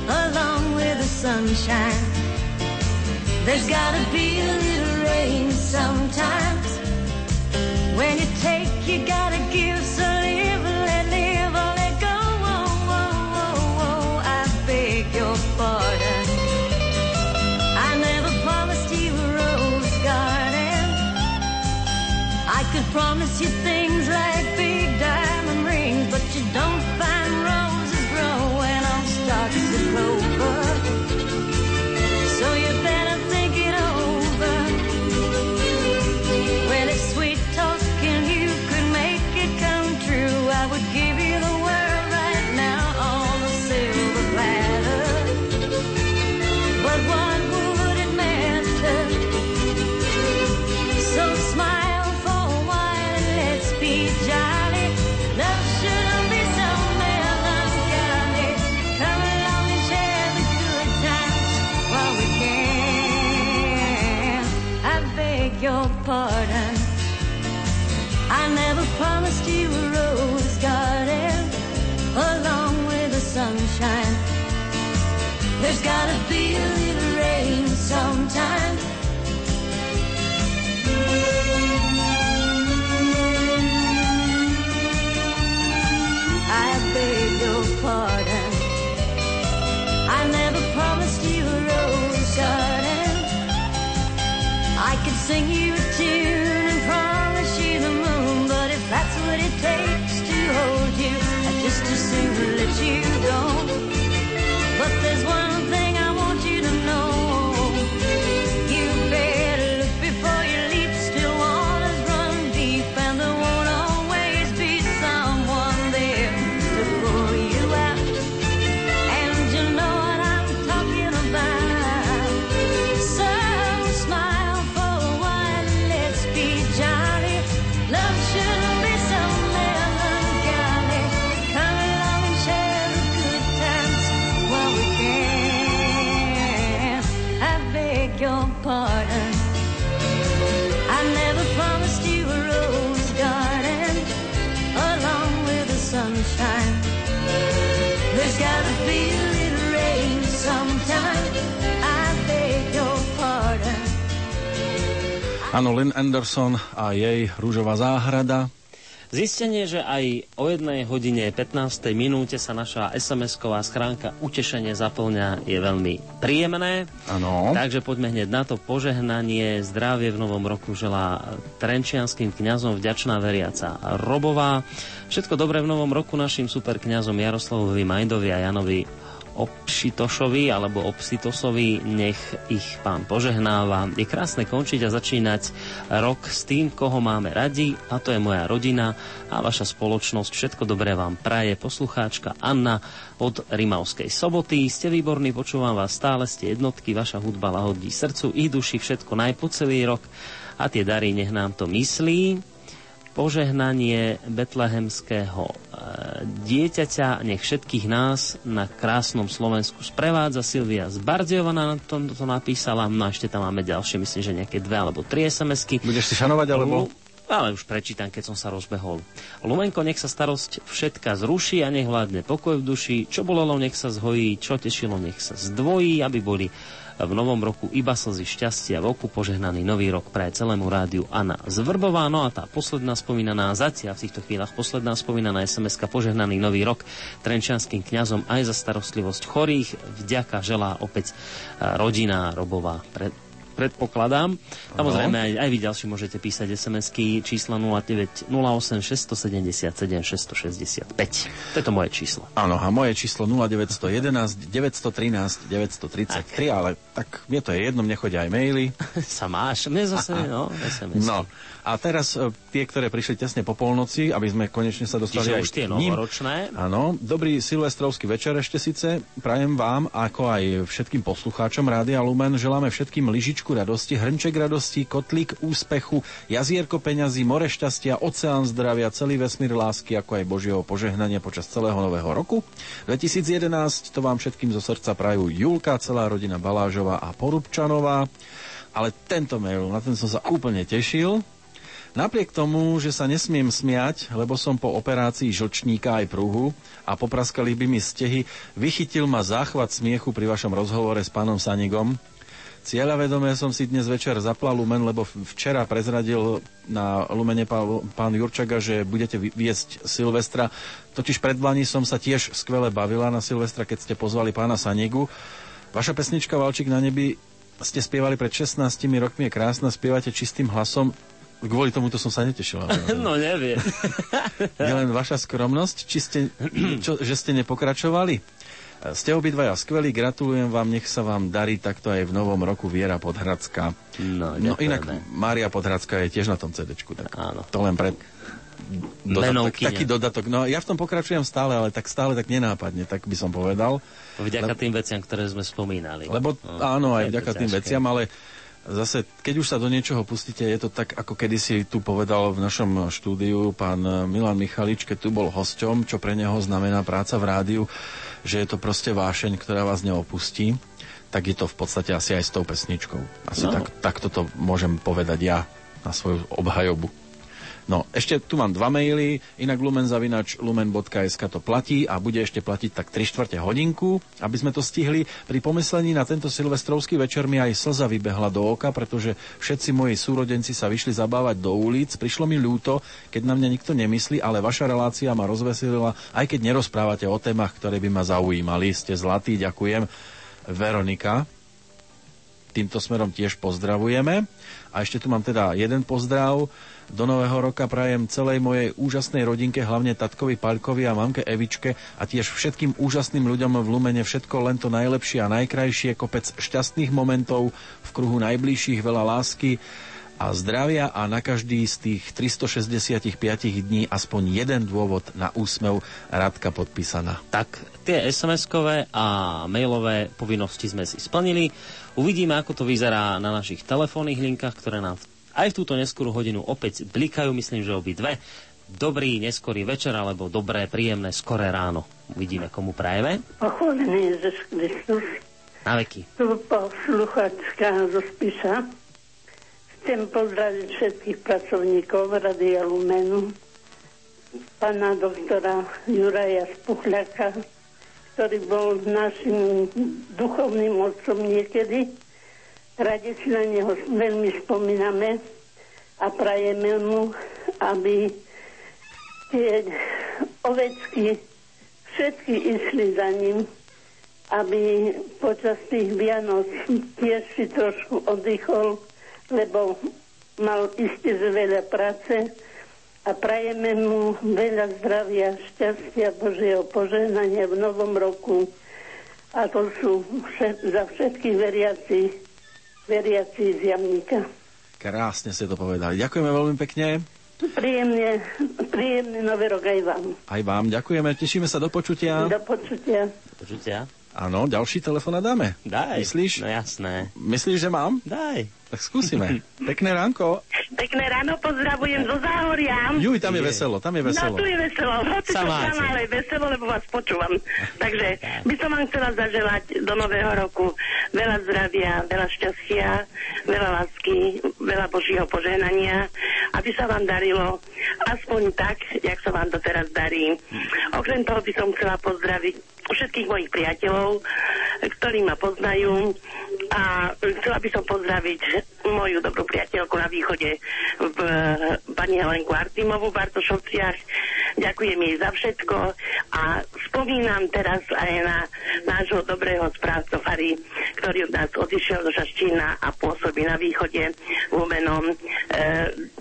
along with the sunshine. There's gotta be a little rain sometimes. When you take, you gotta give. So live, let live, or let go. Oh, oh, oh, oh. I beg your pardon. I never promised you a rose garden. I could promise you I Áno, Lynn Anderson a jej Rúžová záhrada. Zistenie, že aj o jednej hodine 15. minúte sa naša SMS-ková schránka utešenie zaplňa, je veľmi príjemné. Áno. Takže poďme hneď na to požehnanie. Zdravie v novom roku želá trenčianským kňazom vďačná veriaca Robová. Všetko dobré v novom roku našim super kňazom Jaroslavovi Majdovi a Janovi Opšitošovi alebo Opsitosovi, nech ich pán požehnáva. Je krásne končiť a začínať rok s tým, koho máme radi, a to je moja rodina a vaša spoločnosť. Všetko dobré vám praje poslucháčka Anna od Rimavskej soboty. Ste výborní, počúvam vás stále, ste jednotky, vaša hudba lahodí srdcu i duši, všetko naj po celý rok a tie dary nech nám to myslí požehnanie betlehemského e, dieťaťa, nech všetkých nás na krásnom Slovensku sprevádza. Silvia z Bardiova na to, to napísala, no a ešte tam máme ďalšie, myslím, že nejaké dve alebo tri SMS-ky. Budeš si šanovať, alebo? Ale už prečítam, keď som sa rozbehol. Lumenko, nech sa starosť všetka zruší a nech vládne pokoj v duši. Čo bolelo, nech sa zhojí, čo tešilo, nech sa zdvojí, aby boli v novom roku iba slzy šťastia v oku, požehnaný nový rok pre celému rádiu Anna Zvrbová. No a tá posledná spomínaná, zatiaľ v týchto chvíľach posledná spomínaná sms požehnaný nový rok trenčianským kňazom aj za starostlivosť chorých. Vďaka želá opäť rodina Robová. Pre, predpokladám. Samozrejme, aj, aj vy ďalší môžete písať SMS-ky čísla 09 08 677 665. To je to moje číslo. Áno, a moje číslo 0911 913 933, tak. ale tak mne to je jedno, mne chodia aj maily. Sa máš, mne zase, no, SMS. No, a teraz e, tie, ktoré prišli tesne po polnoci, aby sme konečne sa dostali Čiže aj už tie novoročné. Áno, dobrý silvestrovský večer ešte síce. Prajem vám, ako aj všetkým poslucháčom Rádia Lumen, želáme všetkým lyžičku radosti, hrnček radosti, kotlík úspechu, jazierko peňazí, more šťastia, oceán zdravia, celý vesmír lásky, ako aj Božieho požehnania počas celého nového roku. 2011 to vám všetkým zo srdca prajú Julka, celá rodina Balážová a Porubčanová. Ale tento mail, na ten som sa úplne tešil. Napriek tomu, že sa nesmiem smiať, lebo som po operácii žlčníka aj pruhu a popraskali by mi stehy, vychytil ma záchvat smiechu pri vašom rozhovore s pánom Sanigom. Cieľavedome som si dnes večer zaplal Lumen, lebo včera prezradil na Lumene pán, Jurčaga, že budete viesť Silvestra. Totiž pred Vlani som sa tiež skvele bavila na Silvestra, keď ste pozvali pána Sanigu. Vaša pesnička Valčík na nebi ste spievali pred 16 rokmi, je krásna, spievate čistým hlasom. Kvôli tomuto som sa netešil. no neviem. Je len vaša skromnosť, či ste, čo, že ste nepokračovali? Ste obidvaja skvelí, gratulujem vám, nech sa vám darí takto aj v novom roku Viera Podhradská. No, no inak Mária Podhradská je tiež na tom CD-čku, tak Áno. to len pre dodatok, taký dodatok. No ja v tom pokračujem stále, ale tak stále tak nenápadne, tak by som povedal. Vďaka tým veciam, ktoré sme spomínali. Lebo No, áno, aj to vďaka tým veciam, ale zase, keď už sa do niečoho pustíte, je to tak, ako kedysi tu povedal v našom štúdiu pán Milan Michalič, keď tu bol hosťom, čo pre neho znamená práca v rádiu, že je to proste vášeň, ktorá vás neopustí, tak je to v podstate asi aj s tou pesničkou. Asi No. tak, takto to môžem povedať ja na svoju obhajobu. No, ešte tu mám dva maily, inak lumenzavinač lumen.sk to platí a bude ešte platiť tak 3 čtvrte hodinku, aby sme to stihli. Pri pomyslení na tento silvestrovský večer mi aj slza vybehla do oka, pretože všetci moji súrodenci sa vyšli zabávať do ulic. Prišlo mi ľúto, keď na mňa nikto nemyslí, ale vaša relácia ma rozveselila, aj keď nerozprávate o témach, ktoré by ma zaujímali. Ste zlatí, ďakujem. Veronika, týmto smerom tiež pozdravujeme. A ešte tu mám teda jeden pozdrav. Do nového roka prajem celej mojej úžasnej rodinke, hlavne tatkovi Paľkovi a mamke Evičke a tiež všetkým úžasným ľuďom v Lumene všetko len to najlepšie a najkrajšie, kopec šťastných momentov, v kruhu najbližších veľa lásky a zdravia a na každý z tých 365 dní aspoň jeden dôvod na úsmev Radka podpísaná. Tak tie SMS-kové a mailové povinnosti sme si splnili. Uvidíme, ako to vyzerá na našich telefónnych linkách, ktoré nám aj v túto neskorú hodinu opäť blikajú, myslím, že obi dve. Dobrý neskorý večer, alebo dobré, príjemné, skoré ráno. Uvidíme, komu prajeme. Pochválený Ježiš Kristus, Na veky. Tu posluchačka zo Spisa. Chcem pozdraviť všetkých pracovníkov Radia Lumenu, pána doktora Juraja Spuchľaka, ktorý bol našim duchovným otcom niekedy. Radi si na neho veľmi spomíname a prajeme mu, aby tie ovecky všetky išli za ním, aby počas tých Vianoc tiež si trošku oddychol, lebo mal isté veľa práce a prajeme mu veľa zdravia, šťastia, Božieho požehnania v novom roku. A to sú všet, za všetkých veriaci, veriaci z Jamníka. Krásne ste to povedali. Ďakujeme veľmi pekne. Príjemne, príjemný nový rok aj vám. Aj vám ďakujeme, tešíme sa do počutia. Do počutia. Do počutia. Áno, ďalší telefón dáme. Daj. Myslíš? No jasné. Myslíš, že mám? Daj. Tak skúsime. Pekné ránko. Pekné ráno, pozdravujem zo Záhoria. Juj, tam je veselo, tam je veselo. No tu je veselo, hoci to Samáci. sama, ale je veselo, lebo vás počúvam. Takže by som vám chcela zaželať do nového roku veľa zdravia, veľa šťastia, veľa lásky, veľa Božího požehnania, aby sa vám darilo aspoň tak, jak sa vám doteraz darí. Okrem toho by som chcela pozdraviť všetkých mojich priateľov, ktorí ma poznajú a chcela by som pozdraviť moju dobrú priateľku na východe v pani Helenku Artimovu v Bartošovciach. Ďakujem jej za všetko a spomínam teraz aj na nášho dobrého správcu Fary, ktorý od nás odišiel do Šaštína a pôsobí na východe menom e,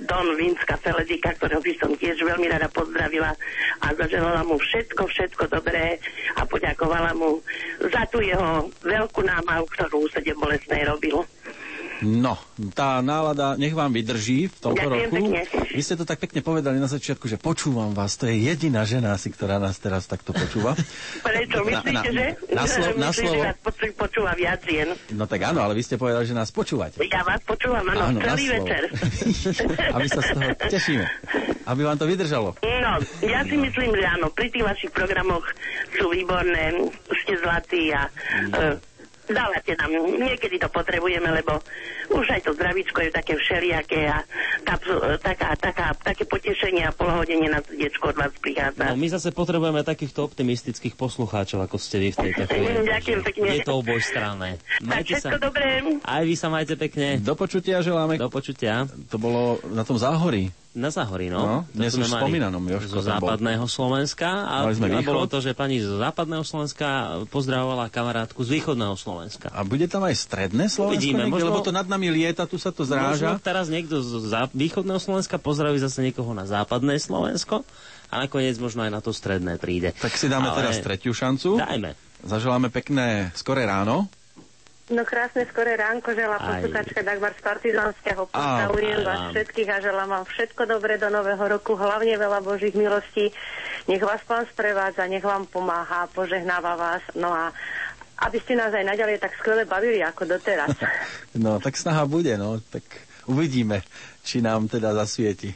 Don Vinska Feledika, ktorého by som tiež veľmi rada pozdravila a zaželala mu všetko, všetko dobré a poďakovala mu za tú jeho veľkú námahu, ktorú v sede bolestnej robil. No, tá nálada nech vám vydrží v tomto Ďakujem roku. pekne. Vy ste to tak pekne povedali na začiatku, že počúvam vás. To je jediná žena asi, ktorá nás teraz takto počúva. Prečo? Myslíte, že? na, slo- na Myslíte, slovo. že poču- počúva viac žien? No tak áno, ale vy ste povedali, že nás počúvate. Ja vás počúvam, áno, Áno, na celý večer. A my sa z toho tešíme. Aby vám to vydržalo. No, ja si myslím, že áno, pri tých vašich programoch sú výborné, ste zlatí a uh, dávate nám, niekedy to potrebujeme, lebo už aj to zdravíčko je také všelijaké a tá, taká, taká, také potešenie a polohodenie na srdiečko od vás prichádza. No, my zase potrebujeme takýchto optimistických poslucháčov, ako ste vy v tejto chvíli. Ďakujem pekne. Je to obojstranné. Majte sa. všetko dobré. Aj vy sa majte pekne. Do počutia želáme. Do počutia. To bolo na tom záhorí. Na Záhorí, no. No, dnes už spomínanom, Jožko Zo bol. západného Slovenska. A, Mali sme a východ. bolo to, že pani zo západného Slovenska pozdravovala kamarátku z východného Slovenska. A bude tam aj stredné Slovensko Uvidíme, niekde, možno- lebo to nad nami lieta, tu sa to zráža. Možno teraz niekto z zá- východného Slovenska pozdraví zase niekoho na západné Slovensko a nakoniec možno aj na to stredné príde. Tak si dáme Ale- teraz tretiu šancu. Dajme. Zaželáme pekné skoré ráno. No krásne skoré ránko želá Aj. posluchačka Dagmar z Partizanského. Pozdravujem aj vás všetkých a želám vám všetko dobré do nového roku, hlavne veľa Božích milostí. Nech vás pán sprevádza, nech vám pomáha, požehnáva vás. No a aby ste nás aj naďalej tak skvele bavili ako doteraz. No, tak snaha bude, no. Tak uvidíme, či nám teda zasvieti.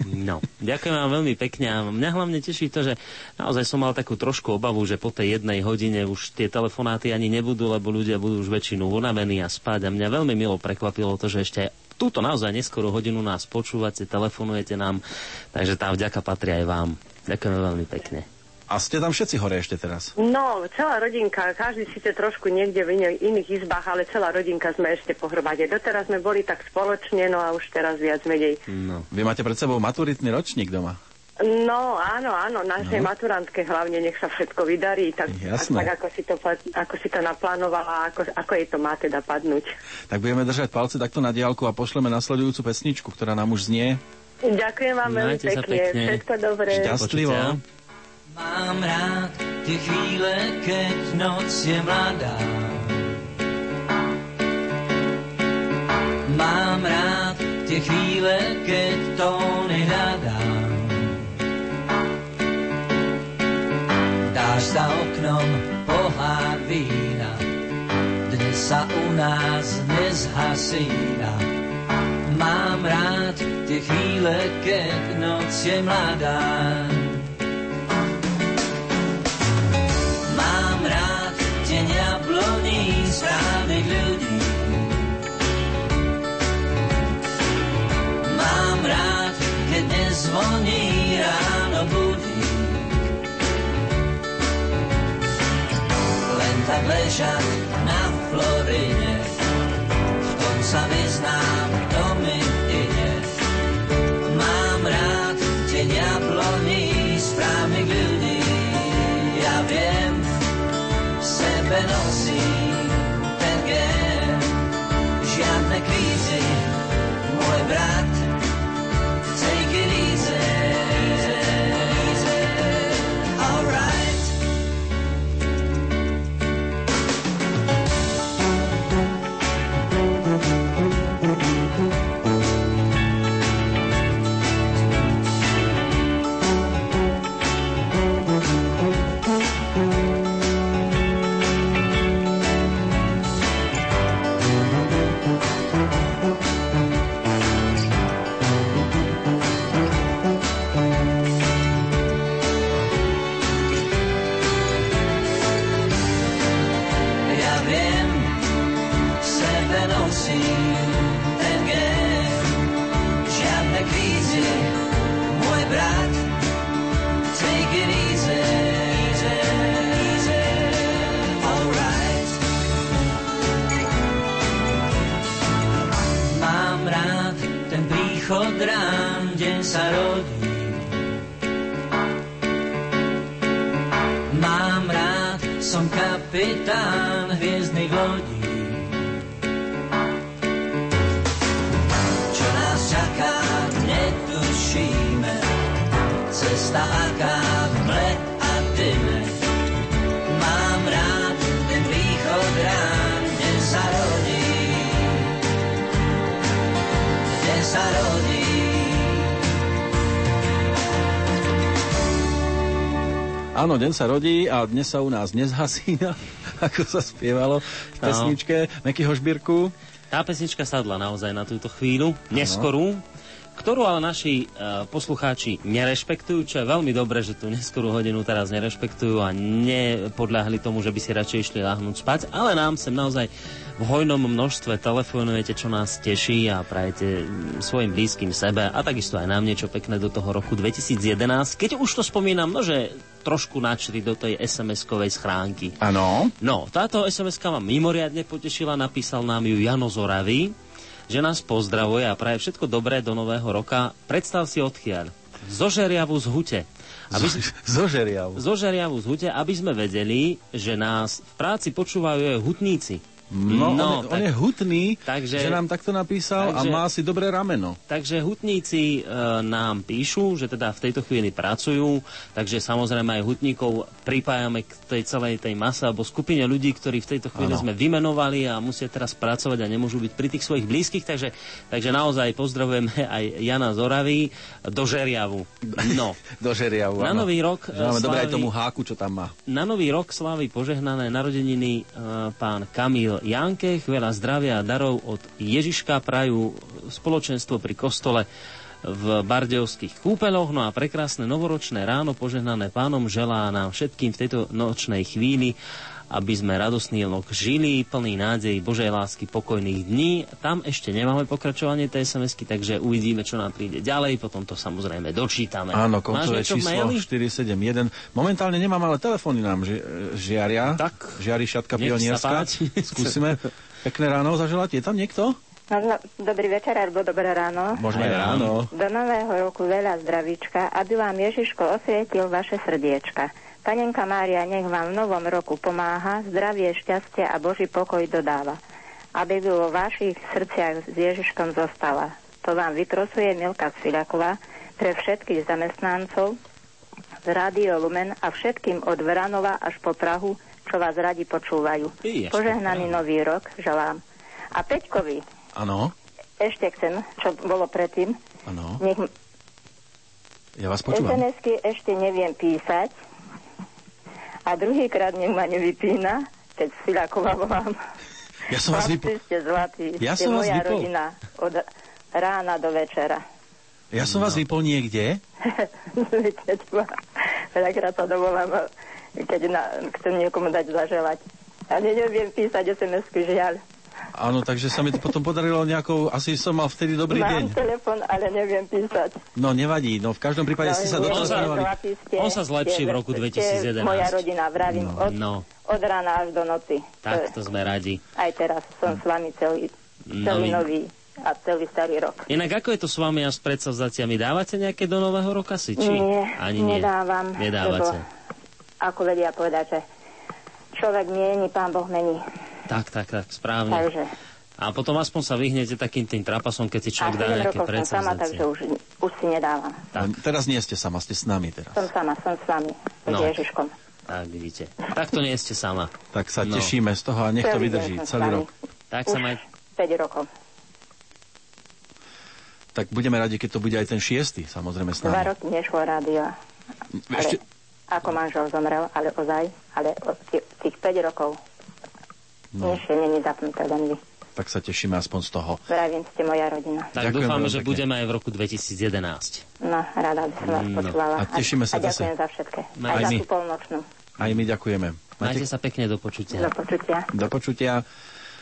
No, ďakujem vám veľmi pekne a mňa hlavne teší to, že naozaj som mal takú trošku obavu, že po tej jednej hodine už tie telefonáty ani nebudú, lebo ľudia budú už väčšinu unavení a spať a mňa veľmi milo prekvapilo to, že ešte túto naozaj neskorú hodinu nás počúvate, telefonujete nám, takže tá vďaka patrí aj vám. Ďakujem veľmi pekne. A ste tam všetci hore ešte teraz. No, celá rodinka, každý síce trošku niekde v iných, iných izbách, ale celá rodinka sme ešte pohromade. Doteraz sme boli tak spoločne, no a už teraz viac menej. No. Vy máte pred sebou maturitný ročník doma. No, áno, áno, našej No. maturantke hlavne nech sa všetko vydarí, tak, Jasné. tak ako, si to, ako si to naplánovala, ako, ako jej to má teda padnúť. Tak budeme držať palce takto na diálku a pošleme nasledujúcu pesničku, ktorá nám už znie. Ďakujem vám veľmi pekne, pekne. všetko dobré. Šťastlivo. Mám rád tie chvíle, keď noc je mladá. Mám rád tie chvíle, keď tóny hľadám. Dáš za oknom pohár vína, dnes sa u nás nezhasína. Mám rád tie chvíle, keď noc je mladá. Mám rád deň jabloní správnych ľudí. Mám rád, keď dnes zvoní ráno budí. Len tak ležať na Floride, v tom sa vyznám nosím ten gen. Žiadne krízy, môj brat, kapitán hviezdnych lodí. Čo nás čaká, netušíme. Cesta aká v mle a dyme. Mám rád ten východ rán, kde sa rodí. Kde sa rodí. Áno, deň sa rodí a dnes sa u nás nezhasína, ako sa spievalo v No. pesničke Meky Hošbírku. Tá pesnička sadla naozaj na túto chvíľu, neskorú, ktorú ale naši uh, poslucháči nerešpektujú, čo je veľmi dobré, že tú neskorú hodinu teraz nerešpektujú a nepodľahli tomu, že by si radšej išli láhnuť spať, ale nám sem naozaj v hojnom množstve telefonujete, čo nás teší a prajete mm, svojim blízkym sebe a takisto aj nám niečo pekné do toho roku 2011. Keď už to spomínam, no že trošku načri do tej SMS-kovej schránky. Áno. No, táto SMS-ka ma mimoriadne potešila, napísal nám ju Jano Zoravý, že nás pozdravuje a praje všetko dobré do nového roka. Predstav si odkiaľ. Zo Žeriavu z Hute. Aby, Zo Žeriavu. zo Žeriavu z Hute, aby sme vedeli, že nás v práci počúvajú aj hutníci. No, on, je, on je hutný, takže- že nám takto napísal a takže- má asi dobré rameno. Takže hutníci e, nám píšu, že teda v tejto chvíli pracujú, takže samozrejme aj hutníkov pripájame k tej celej tej mase alebo skupine ľudí, ktorí v tejto chvíli Áno. sme vymenovali a musia teraz pracovať a nemôžu byť pri tých svojich blízkych, takže, takže naozaj pozdravujeme aj Jana Zoravý do Žeriavu. No. Do Žeriavu, Na áno. nový rok, máme dobre aj tomu háku, čo tam má. Na nový rok slávi požehnané narodeniny e, pán Kamil Jankech, veľa zdravia a darov od Ježiška prajú spoločenstvo pri kostole v Bardejovských kúpeloch. No a prekrásne novoročné ráno požehnané pánom želá nám všetkým v tejto nočnej chvíli, aby sme radosný rok žili, plný nádej, Božej lásky, pokojných dní. Tam ešte nemáme pokračovanie tej sms takže uvidíme, čo nám príde ďalej, potom to samozrejme dočítame. Áno, koncové číslo maili? 471. Momentálne nemám, ale telefóny nám ži- žiaria. Tak. Žiari šatka páči. Skúsime pekné ráno zaželať. Je tam niekto? Možno, dobrý večer alebo dobré ráno. Možno aj ráno. Do nového roku veľa zdravíčka, aby vám Ježiško osvietil vaše srdiečka. Panenka Mária nech vám v novom roku pomáha, zdravie, šťastie a Boží pokoj dodáva. Aby by vo vašich srdciach s Ježiškom zostala. To vám vyprosuje Milka Svilaková pre všetkých zamestnancov z Radio Lumen a všetkým od Vranova až po Prahu, čo vás radi počúvajú. Po Požehnaný nový rok želám. A Peťkovi Áno, ešte chcem, čo bolo predtým. áno. Nech Ja vás počúvam. SMS-ky ešte neviem písať a druhýkrát nech ma nevypína, keď Siláková volám. Ja som vás vypol. Ste zlatí, Ja ste som vás moja vypol. rodina od rána do večera. Ja som vás vypol niekde. ma, veľakrát sa dovolám, keď na, chcem niekomu dať zaželať. A neviem písať SMS-ky, žiaľ. Áno, takže sa mi to potom podarilo nejakou, asi som mal vtedy dobrý Mám deň. telefon, ale neviem písať. No nevadí, no v každom prípade ste sa dotelefonovali. chlapí ste- On sa zlepší v roku ste 2011. Moja rodina, vravím, od, No, od rána až do noci. tak to sme radi. Aj teraz som s vami celý, celý No, nový a celý starý rok. Inak ako je to s vami a s predsavzatiami? Dávate nejaké do nového roka si? Či? Nie, Ani nie. nedávam. Nedávate. Lebo, ako vedia povedať, že človek mieni, pán Boh mení. Tak, tak, tak, správne. Takže A potom aspoň sa vyhnete takým tým trapasom, keď si človek dá 7 nejaké som sama, takže už, už si nedávam. Tak. Teraz nie ste sama, ste s nami teraz. Som sama, som s vami, s No. Ježiškom. Tak vidíte. Takto nie ste sama. Tak sa No. tešíme z toho a nech to Celý deň vydrží celý rok. Tak Už sa maj... 5 rokov. Tak budeme radi, keď to bude aj ten šiestý, samozrejme s Dva nami. roky nešlo rádio. Ešte, Ako manžel zomrel, ale ozaj, ale tých 5 rokov no, ešte není zapnuté len vy. tak sa tešíme aspoň z toho. Vravím, ste moja rodina. Tak Ďakujem veľmi že pekne. budeme aj v roku 2011. No, rada by som vás No. počúvala. A tešíme sa a, a ďakujem zase. za všetké. Aj Aj za my. tú polnočnú. Aj my ďakujeme. Majte sa pekne do počutia. Do počutia. Do počutia.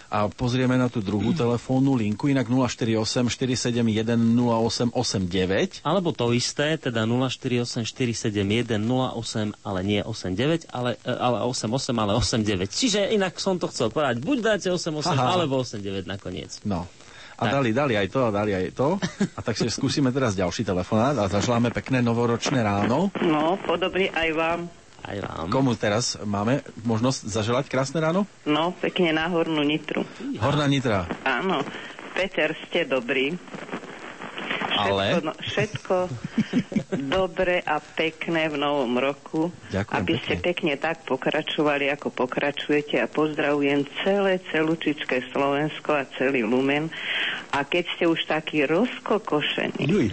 A pozrieme na tú druhú telefónnu linku, inak 048 471 0889. Alebo to isté, teda 048 471 08, ale nie 89, ale, e, ale 88, ale 89. Čiže inak som to chcel povedať, buď dáte 88, Aha. alebo 89 nakoniec. No. A Tak. dali, dali aj to a dali aj to. A tak si skúsime teraz ďalší telefonát a zaželáme pekné novoročné ráno. No, podobne aj vám. Aj vám. Komu teraz máme možnosť zaželať krásne ráno? No, pekne na Hornú Nitru. Horná Nitra. Áno, Peter, ste dobrý. Ale? Všetko, no, všetko dobre a pekné v novom roku. Ďakujem aby ste pekne tak pokračovali, ako pokračujete a pozdravujem celé celúčičké Slovensko a celý Lumen. A keď ste už takí rozkokošení.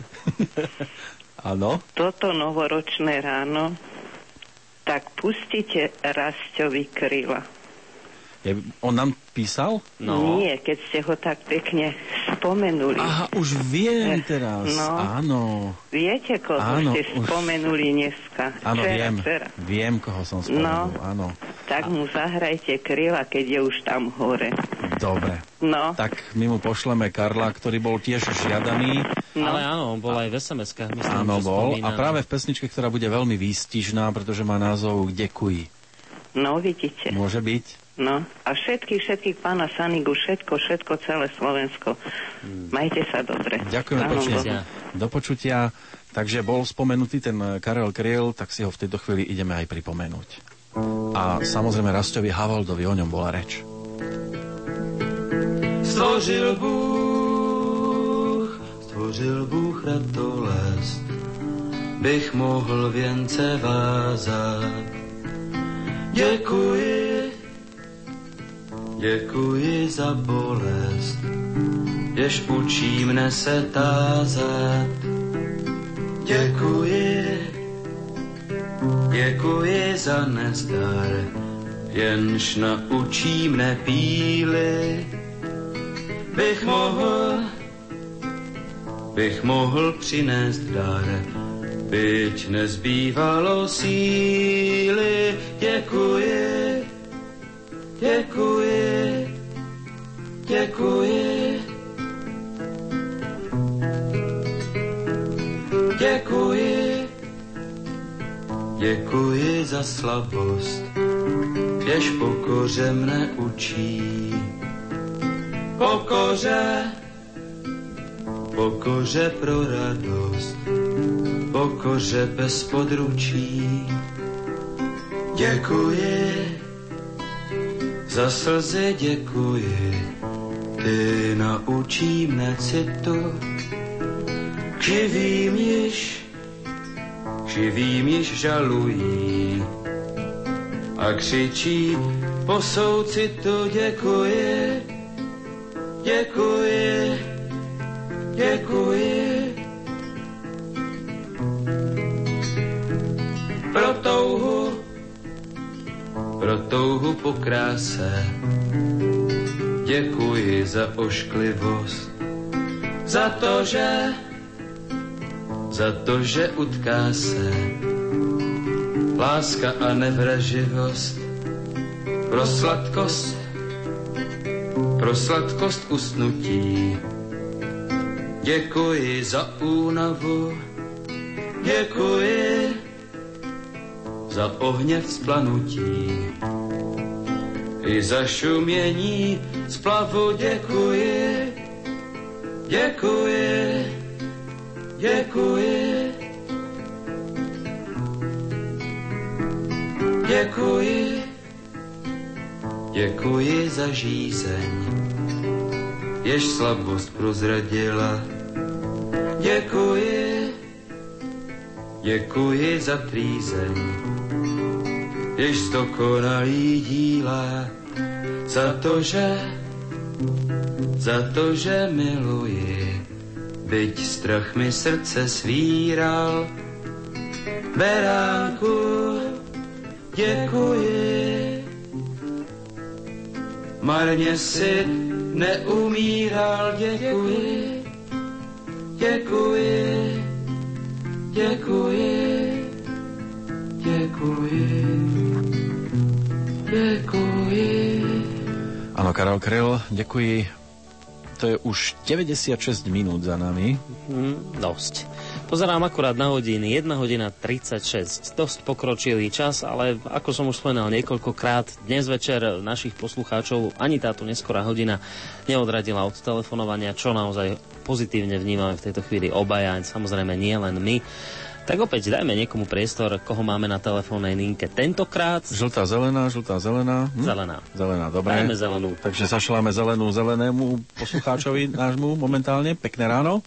Áno. toto novoročné ráno, tak pustite Rastovi kryla. Je, on nám písal? No. Nie, keď ste ho tak pekne spomenuli. Aha, už viem teraz. No. Áno. Viete, koho Áno, ste už. spomenuli dneska? Áno, Včera, viem. Včera. Viem, koho som spomenul. No. Áno. Tak mu zahrajte kryla, keď je už tam hore. Dobre. No, Tak my mu pošleme Karla, ktorý bol tiež žiadaný. no. Ale áno, on bol aj v SMS-kách, myslím, Áno, bol. A spomínaný. práve v pesničke, ktorá bude veľmi výstižná, pretože má názov Kde kuj. no vidíte. Môže byť? No. A všetkých, všetkých pána Sanigu, všetko, všetko, celé Slovensko. Majte sa dobre. Pánom pekne. Bohom. Do počutia. Takže bol spomenutý ten Karel Kryl, tak si ho v tejto chvíli ideme aj pripomenúť. A samozrejme Rastovi Havaldovi, o ňom bola reč. Stvořil Bůh, stvořil Bůh ratolest, bych mohl věnce vázat. Děkuji, děkuji za bolest, jež učí mne se tázat. Děkuji, děkuji za nezdar, jenž naučí mne píly bych mohl, bych mohl přinést dar, byť nezbývalo síly. Děkuji, děkuji, děkuji. Děkuji, děkuji za slabost, jež pokoře mne učí. Pokoře, pokoře pro radost, pokoře bez područí. Děkuji, za slzy děkuji, ty naučí mne citu, k živým již, k živým již žalují a křičí po soucitu děkuji. Děkuji, děkuji. Pro touhu, pro touhu po kráse. Děkuji za ošklivost, za to, že, za to, že utká se láska a nevraživost. Pro sladkost pro sladkost usnutí. Děkuji za únavu, děkuji za ohněv splanutí. I za šumění splavu děkuji, děkuji, děkuji. Děkuji, děkuji za žízeň, jež slabost prozradila. Děkuji, děkuji za přízeň, jež zdokonalý díla. Za to, že, za to, že miluji, byť strach mi srdce svíral. Beránku, děkuji. Marně si neumíral, děkuji, děkuji, děkuji, děkuji, děkuji. Áno, Karol Krel, ďakuji. To je už 96 minút za nami. Mm, dosť. Pozerám akurát na hodiny, 1 hodina 36. Dosť pokročilý čas, ale ako som už spomenal niekoľkokrát, dnes večer našich poslucháčov ani táto neskorá hodina neodradila od telefonovania, čo naozaj pozitívne vnímame v tejto chvíli obaja, samozrejme nie len my. Tak opäť dajme niekomu priestor, koho máme na telefónnej linke tentokrát. Žltá, zelená, žltá, zelená. Hm? Zelená. Zelená, dobre. Dajme zelenú. Takže zašľame zelenú zelenému poslucháčovi nášmu momentálne. Pekné ráno.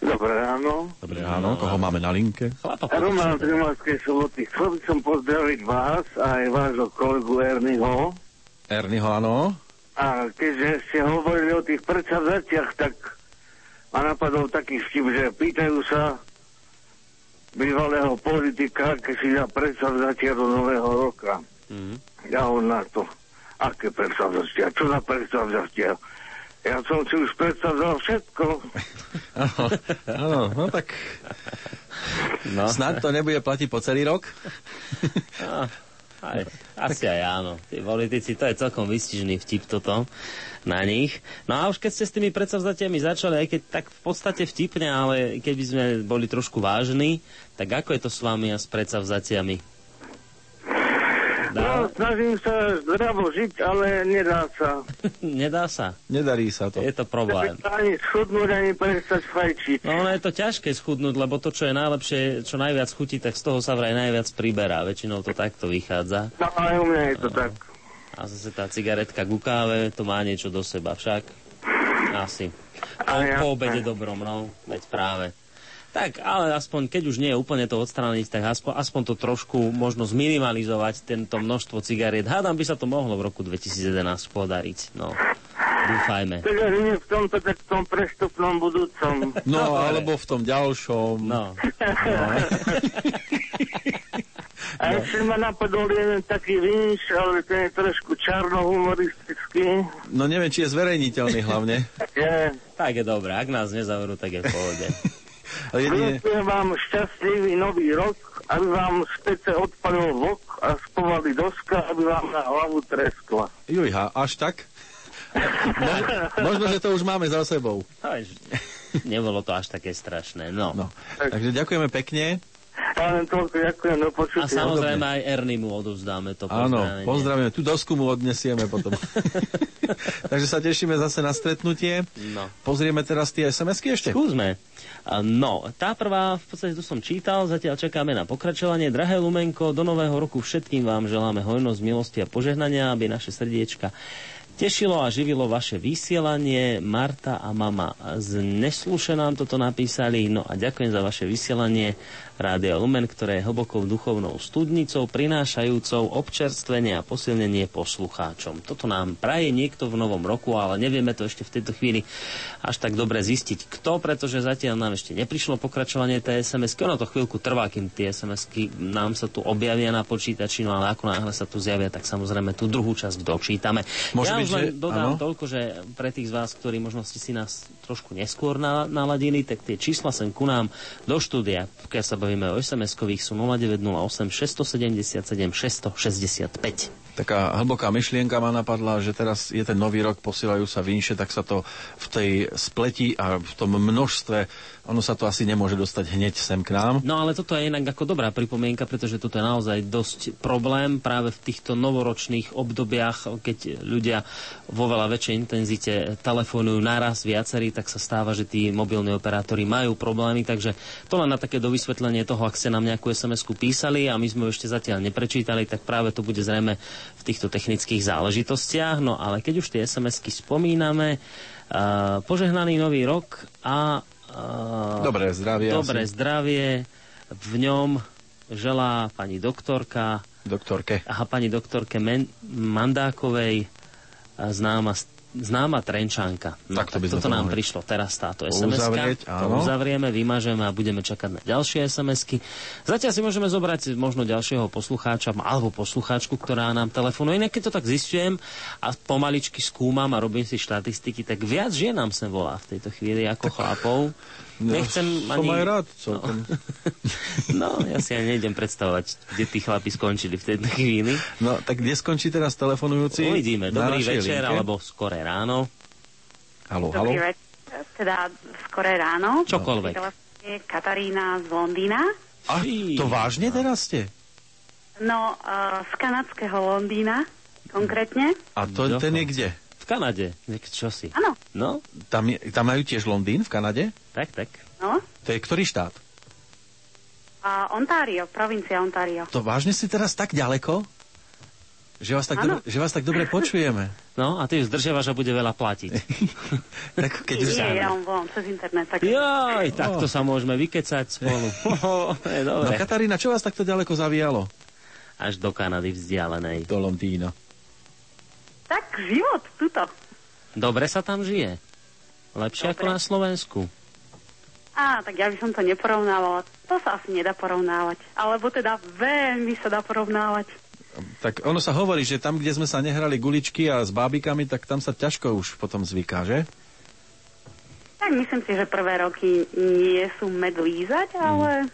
Dobré ráno. Dobré ráno, koho máme na linke? Roman z Rimavskej soboty. Chcel by som pozdraviť vás a aj vášho kolegu Ernieho. Ernieho, áno. A keďže ste hovorili o tých predsavzatiach, tak ma napadol taký vtip, že pýtajú sa bývalého politika, keď si dá predsavzatia do nového roka. Mm. Ja on na to, aké predsavzatia, čo za predsavzatia. Ja som si už predstavzal všetko. Áno, áno, no tak... No. Snad to nebude platiť po celý rok? No, aj, asi aj áno. Tí politici, to je celkom vystižný vtip toto na nich. No a už keď ste s tými predsavzatiami začali, aj keď tak v podstate vtipne, ale keby sme boli trošku vážni, tak ako je to s vami a s predsavzatiami? No, snažím sa zdravo žiť, ale nedá sa. Nedá sa? Nedarí sa to. Je to problém. Ani schudnúť, ani prestať fajčiť. No ono je to ťažké schudnúť, lebo to, čo je najlepšie, čo najviac chutí, tak z toho sa vraj najviac priberá. Väčšinou to takto vychádza. No aj u mňa je to tak. A zase tá cigaretka ku káve, to má niečo do seba však. Asi. Po, po obede dobrom, no, veď práve. Tak, ale aspoň, keď už nie je úplne to odstrániť, tak aspoň, aspoň to trošku možno zminimalizovať, tento množstvo cigariet. Hádam by sa to mohlo v roku 2011 podariť. No, dúfajme. Takže nie v tomto, tak v tom prestupnom budúcom. No, alebo v tom ďalšom. No. no. A ešte ma napadol jeden taký vinš, ale ten je trošku čarnohumoristický. No neviem, či je zverejniteľný hlavne. Je. Tak je dobré, ak nás nezavrú, tak je v pohode. jedine... Prajem vám šťastlivý nový rok, aby vám z pece odpadol vok a spovali doska, aby vám na hlavu treskla. Jujha, až tak? Možno, možno, že to už máme za sebou. Aj, nebolo to až také strašné, no. no. Takže ďakujeme pekne. Len toľko ďakujem, do počutia. A samozrejme aj Ernie mu odovzdáme to Áno, pozdravíme. Tú dosku mu odnesieme potom. Takže sa tešíme zase na stretnutie. No. Pozrieme teraz tie SMS-ky ešte? Skúsme. No, tá prvá, v podstate tu som čítal, zatiaľ čakáme na pokračovanie. Drahé Lumenko, do nového roku všetkým vám želáme hojnosť, milosti a požehnania, aby naše srdiečka Tešilo a živilo vaše vysielanie. Marta a mama z Nesluše nám toto napísali. No a ďakujem za vaše vysielanie. Rádia Lumen, ktoré je hlbokou duchovnou studnicou, prinášajúcou občerstvenie a posilnenie poslucháčom. Toto nám praje niekto v novom roku, ale nevieme to ešte v tejto chvíli až tak dobre zistiť, kto, pretože zatiaľ nám ešte neprišlo pokračovanie tej SMS-ky. Ono to chvíľku trvá, kým tie SMS-ky nám sa tu objavia na počítači, no ale ako náhle sa tu zjavia, tak samozrejme tú druhú časť dočítame. Môže ja byť, keďže... len dodám áno. toľko, že pre tých z vás, ktorí možno ste si nás trošku neskôr na- naladili, tak tie čísla sem ku nám do štúdia, pokiaľ sa bavíme o SMS-kových, sú 0908 677 665. Taká hlboká myšlienka ma napadla, že teraz je ten nový rok, posielajú sa vinše, tak sa to v tej spleti a v tom množstve, ono sa to asi nemôže dostať hneď sem k nám. No ale toto je inak ako dobrá pripomienka, pretože toto je naozaj dosť problém práve v týchto novoročných obdobiach, keď ľudia vo veľa väčšej intenzite telefónujú naraz viacerí, tak sa stáva, že tí mobilní operátori majú problémy, takže to len na také dovysvetlenie toho, ak ste nám nejakú SMS-ku písali a my sme ju ešte zatiaľ neprečítali, tak práve to bude zrejme v týchto technických záležitostiach. No ale keď už tie SMS-ky spomíname, uh, požehnaný nový rok a Dobré zdravie Dobré asi. zdravie. V ňom želá pani doktorka Doktorke. aha, pani doktorke Men- Mandákovej známa, známa Trenčanka. No, Tak to by toto to nám mohli prišlo teraz táto sms To uzavrieme, vymažeme a budeme čakať na ďalšie SMS-ky. Zatiaľ si môžeme zobrať možno ďalšieho poslucháča alebo poslucháčku, ktorá nám telefonuje. Inak keď to tak zistujem a pomaličky skúmam a robím si štatistiky, tak viac žien nám sem volá v tejto chvíli ako chlapov. No, Nechcem som ani... aj rád celkom. No, ja si ani nejdem predstavovať, kde tí chlapi skončili v tejto chvíli. No, tak kde skončí teraz telefonujúci? Uvidíme. Dobrý večer, linke? alebo skoré ráno. Halo, halo. Dobrý večer, teda skoré ráno. Čokoľvek. Telefónne Katarína z Londýna. A to vážne teraz ste? No, uh, z kanadského Londýna konkrétne. A to, ten je kde? V Kanade. Nek- Čo si? Áno. No, Tam, je, tam majú tiež Londýn v Kanade? tak, tak. No, To je ktorý štát? a Ontario, provincia Ontario. To vážne si teraz tak ďaleko? Že vás tak, dobre, že vás tak dobre počujeme. No, a ty zdržiavaš a bude veľa platiť. tak keď už... Nie, ja vám volám cez internet. Tak... Jaj, takto sa môžeme vykecať spolu. Oh, je No dobre. Katarína, čo vás takto ďaleko zavíjalo? Až do Kanady vzdialenej. Do Londýna. Tak život, tuto. Dobre sa tam žije. Lepšie ako na Slovensku. Á, tak ja by som to neporovnávala. To sa asi nedá porovnávať. Alebo teda veľmi sa dá porovnávať. Tak ono sa hovorí, že tam, kde sme sa nehrali guličky a s bábikami, tak tam sa ťažko už potom zvyká, že? Tak myslím si, že prvé roky nie sú med lízať, ale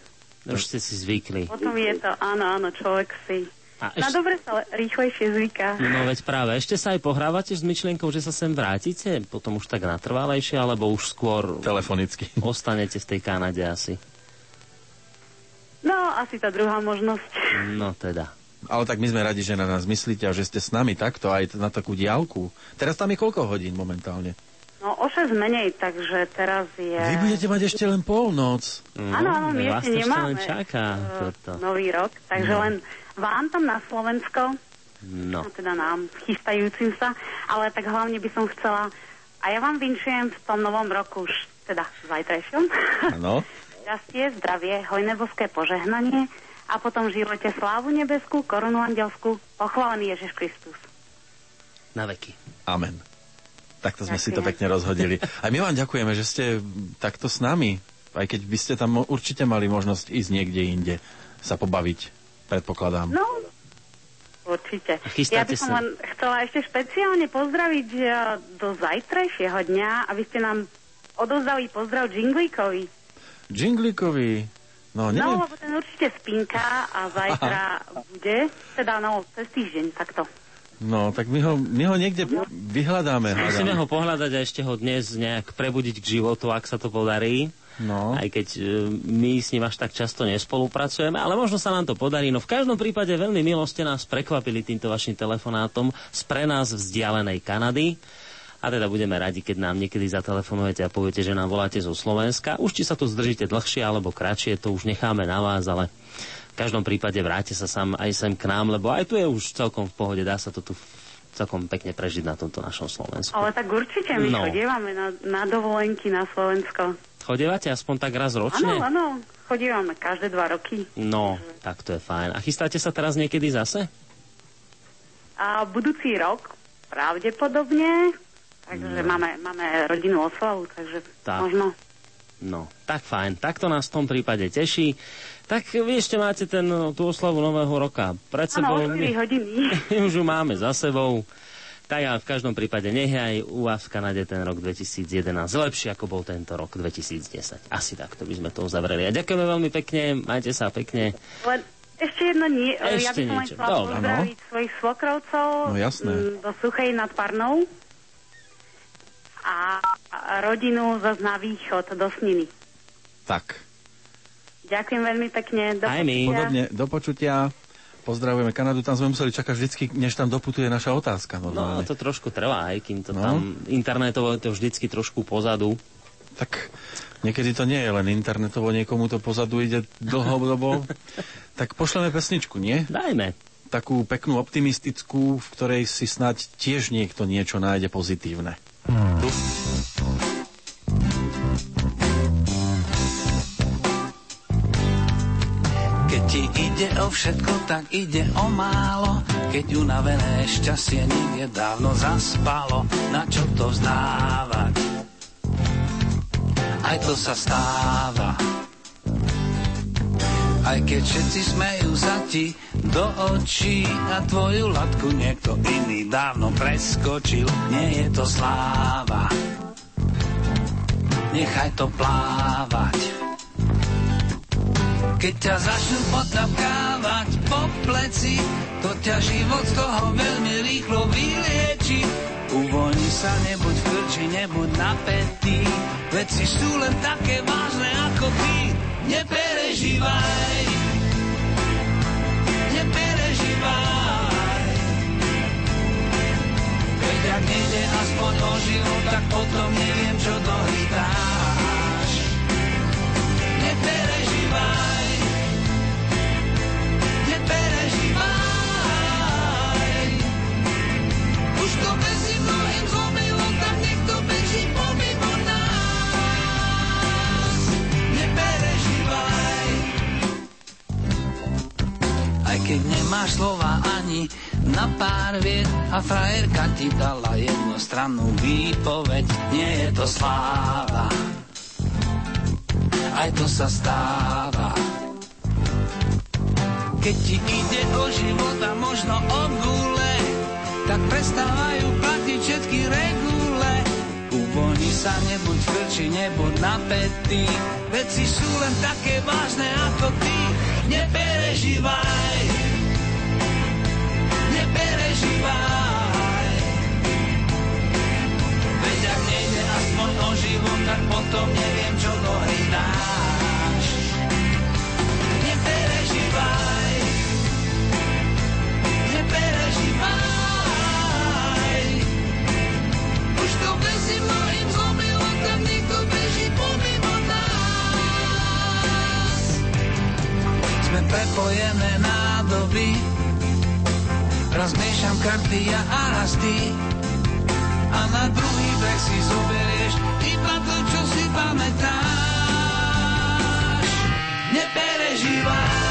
Už ste si zvykli. potom je to, áno, áno, človek si... A Na ešte- dobre sa le- rýchlejšie zvyká. No veď práve, ešte sa aj pohrávate s myšlienkou, že sa sem vrátite? Potom už tak natrvalejšie, alebo už skôr... Telefonicky. Ostanete v tej Kanade asi. No, asi tá druhá možnosť. No teda. Ale tak my sme radi, že na nás myslíte a že ste s nami takto aj na takú diálku. Teraz tam je koľko hodín momentálne? No, o 6 menej, takže teraz je... Vy budete mať ešte len polnoc. Áno, áno, my vás ešte nemáme čaká. eh, Toto. nový rok, takže No. len vám tam na Slovensko, No. no teda nám chystajúcim sa, ale tak hlavne by som chcela, a ja vám vinčujem v tom novom roku už teda zajtrajšom, Áno. šťastie, zdravie, hojné boské požehnanie a potom v živote slávu nebeskú, korunu andelskú, pochválený Ježiš Kristus. Na veky. Amen. Takto sme si to Ďakujem. pekne rozhodili. A my vám ďakujeme, že ste takto s nami. Aj keď by ste tam určite mali možnosť ísť niekde inde sa pobaviť, predpokladám. No, určite. Chystáte Ja by som sa? len chcela ešte špeciálne pozdraviť eh, do zajtrajšieho dňa, aby ste nám odovzdali pozdrav Jinglíkovi. Džinglíkovi. No, neviem. No, lebo ten určite spinka a zajtra bude, teda no, cez týždeň takto. No, tak my ho, my ho niekde vyhľadáme. Musíme ho pohľadať a ešte ho dnes nejak prebudiť k životu, ak sa to podarí. No. Aj keď e, my s ním až tak často nespolupracujeme, ale možno sa nám to podarí. No v každom prípade veľmi milo ste nás prekvapili týmto vašim telefonátom z pre nás vzdialenej Kanady. A teda budeme radi, keď nám niekedy zatelefonujete a poviete, že nám voláte zo Slovenska. Už či sa tu zdržíte dlhšie alebo kratšie, to už necháme na vás, ale v každom prípade vráte sa sám aj sem k nám, lebo aj tu je už celkom v pohode, dá sa to tu celkom pekne prežiť na tomto našom Slovensku. Ale tak určite my No. chodívame na, na dovolenky na Slovensko. Chodievate aspoň tak raz Áno, ročne? áno, chodívame každé dva roky. No, tak to je fajn. A chystáte sa teraz niekedy zase? A budúci rok pravdepodobne, takže No. máme, máme rodinnú oslavu, takže Tak. možno. No, tak fajn. Tak to nás v tom prípade teší. Tak vy ešte máte ten, tú oslavu nového roka pred Áno, sebou. o 4 hodiny. My už ju máme za sebou. Tak ale v každom prípade nech aj u vás v Kanade ten rok 2011 lepší, ako bol tento rok 2010. Asi takto by sme to uzavreli. A ďakujeme veľmi pekne, majte sa pekne. Len ešte jedno nie. ja Ešte by som len chcela Dobre, pozdraviť svojich svokrovcov No, jasné. do Suchej nad Parnou a a rodinu zase na východ, do Sniny. Tak, Ďakujem veľmi pekne. Do Aj my. podobne, do počutia. Pozdravujeme Kanadu, tam sme museli čakať vždycky, než tam doputuje naša otázka. No, normálne. to trošku trvá, aj kým to No. tam internetovo je to vždycky trošku pozadu. Tak niekedy to nie je len internetovo, niekomu to pozadu ide dlhodobo. tak pošleme pesničku, nie? Dajme. Takú peknú, optimistickú, v ktorej si snať tiež niekto niečo nájde pozitívne. Tu. Ti ide o všetko, tak ide o málo. Keď unavené šťastie niekde dávno zaspalo, na čo to vzdávať? Aj to sa stáva. Aj keď všetci smejú sa ti do očí a tvoju latku niekto iný dávno preskočil, nie je to sláva. Nechaj to plávať. Keď ťa začnú potapkávať po pleci, to ťa život z toho veľmi rýchlo vylieči. Uvoľni sa, nebuď v krči, nebuď napätý, veci sú len také vážne ako ty. Neperežívaj, neperežívaj. Veď ak nejde aspoň o život, tak potom neviem, čo do hry dáš. Neperežívaj, neperežívaj. Keď nemáš slova ani na pár viet a frajerka ti dala jednostrannú výpoveď, nie je to sláva. Aj to sa stáva. Keď ti ide o život a možno o gule, tak prestávajú platiť všetky regule. Uvoľni sa, nebuď krči, nebuď napätý, veci sú len také vážne ako ty. Neperežívaj, život, tak potom neviem, čo do hry dáš. Neperežívaj, neperežívaj. Už to beží mnohým zlomilo, tam niekto beží pomimo nás. Sme prepojené nádoby, raz miešam karty ja a raz ty. A na druhý breh si to, čo si pamätáš.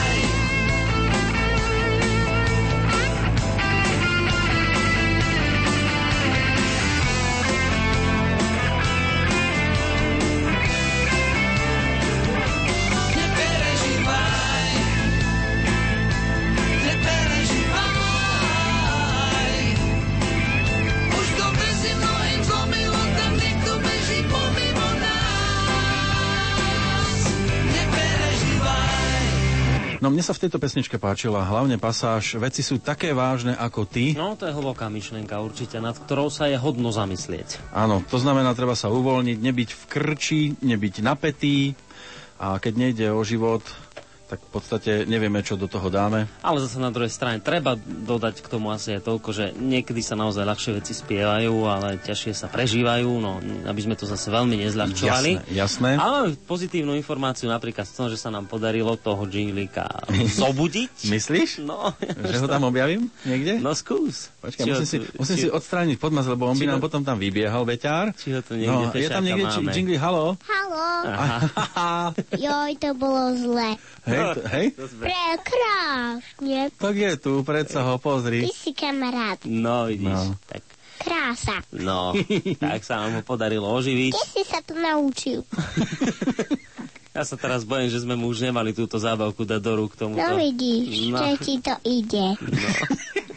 Mne sa v tejto pesničke páčila hlavne pasáž Veci sú také vážne ako ty. No, to je hlboká myšlienka určite, nad ktorou sa je hodno zamyslieť. Áno, to znamená, treba sa uvoľniť, nebyť v krči, nebyť napätý a keď nejde o život, tak v podstate nevieme, čo do toho dáme. Ale zase na druhej strane treba dodať k tomu asi aj toľko, že niekedy sa naozaj ľahšie veci spievajú, ale ťažšie sa prežívajú, no aby sme to zase veľmi nezľahčovali. Jasné, jasné. Ale pozitívnu informáciu napríklad z toho, že sa nám podarilo toho džinglika zobudiť. Myslíš? No. Že ho tam objavím niekde? No skús. Počkaj, ho musím, si, musím či- si odstrániť podmaz, lebo on by či nám ho- potom tam vybiehal, beťár. Či ho tu niekde no, je tam niekde či, máme. jingli, halo? Halo. Aha. Joj, to bolo zle. Hej, to, hej? Prekrásne. Tak je tu, predsa ho, pozri. Ty si kamarát. No, vidíš. No. Tak, Krása. no, tak sa nám ho podarilo oživiť. Kde si sa to naučil? Ja sa teraz bojím, že sme mu už nemali túto zábavku dať do rúk tomuto. No vidíš, No. že ti to ide. No,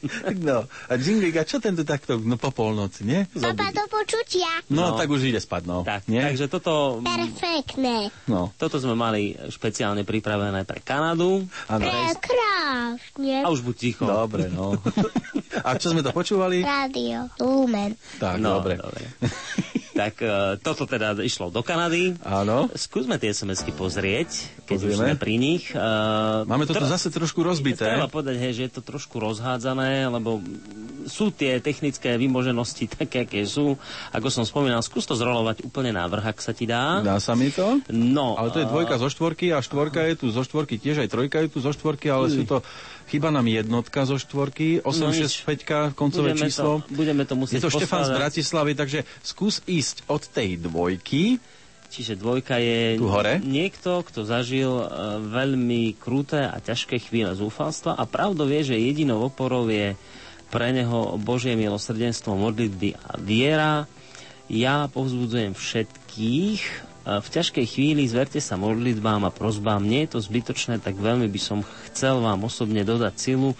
a Jinglik, a čo tento takto no, po polnoci, nie? Papa do počutia. No, No. tak už ide spať, no. Tak, nie? takže toto, Perfektné. No. toto sme mali špeciálne pripravené pre Kanadu. Prekrásne. A už buď ticho. Dobre, no. A čo sme to počúvali? Rádio Lumen. Tak, No, dobre. dobre. tak e, toto teda išlo do Kanady. Áno. Skúsme tie SMS-ky pozrieť, keď už Pozrieme. sme pri nich. E, Máme to tu tr- zase trošku rozbité. Treba povedať, hej, že je to trošku rozhádzané, lebo sú tie technické vymoženosti také, aké sú. Ako som spomínal, skús to zrolovať úplne na vrch, ak sa ti dá. Dá sa mi to? No. Ale to je dvojka zo štvorky a štvorka je tu zo štvorky tiež, aj trojka je tu zo štvorky, ale sú to... Chyba nám jednotka zo štvorky, 8, No 6, nič. 5, koncové budeme číslo. To, budeme to musieť Je to Štefan z. Bratislavy, takže skús ísť od tej dvojky. Čiže dvojka je Tu hore? niekto, kto zažil e, veľmi kruté a ťažké chvíle zúfalstva a pravdo vie, že jedinou oporou je pre neho Božie milosrdenstvo, modlitby a viera. Ja povzbudzujem všetkých, v ťažkej chvíli zverte sa modlitbám a prozbám. Nie je to zbytočné, tak veľmi by som chcel vám osobne dodať silu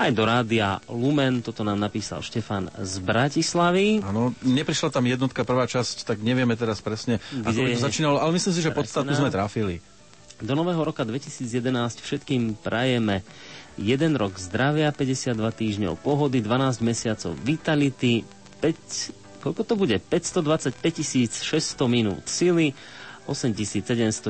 aj do rádia Lumen. Toto nám napísal Štefan z Bratislavy. Áno, neprišla tam jednotka prvá časť, tak nevieme teraz presne, ako by to začínalo, ale myslím si, že podstatu sme trafili. Do nového roka 2011 všetkým prajeme jeden rok zdravia, 52 týždňov pohody, 12 mesiacov vitality, 5, koľko to bude? 525 600 minút sily, 8760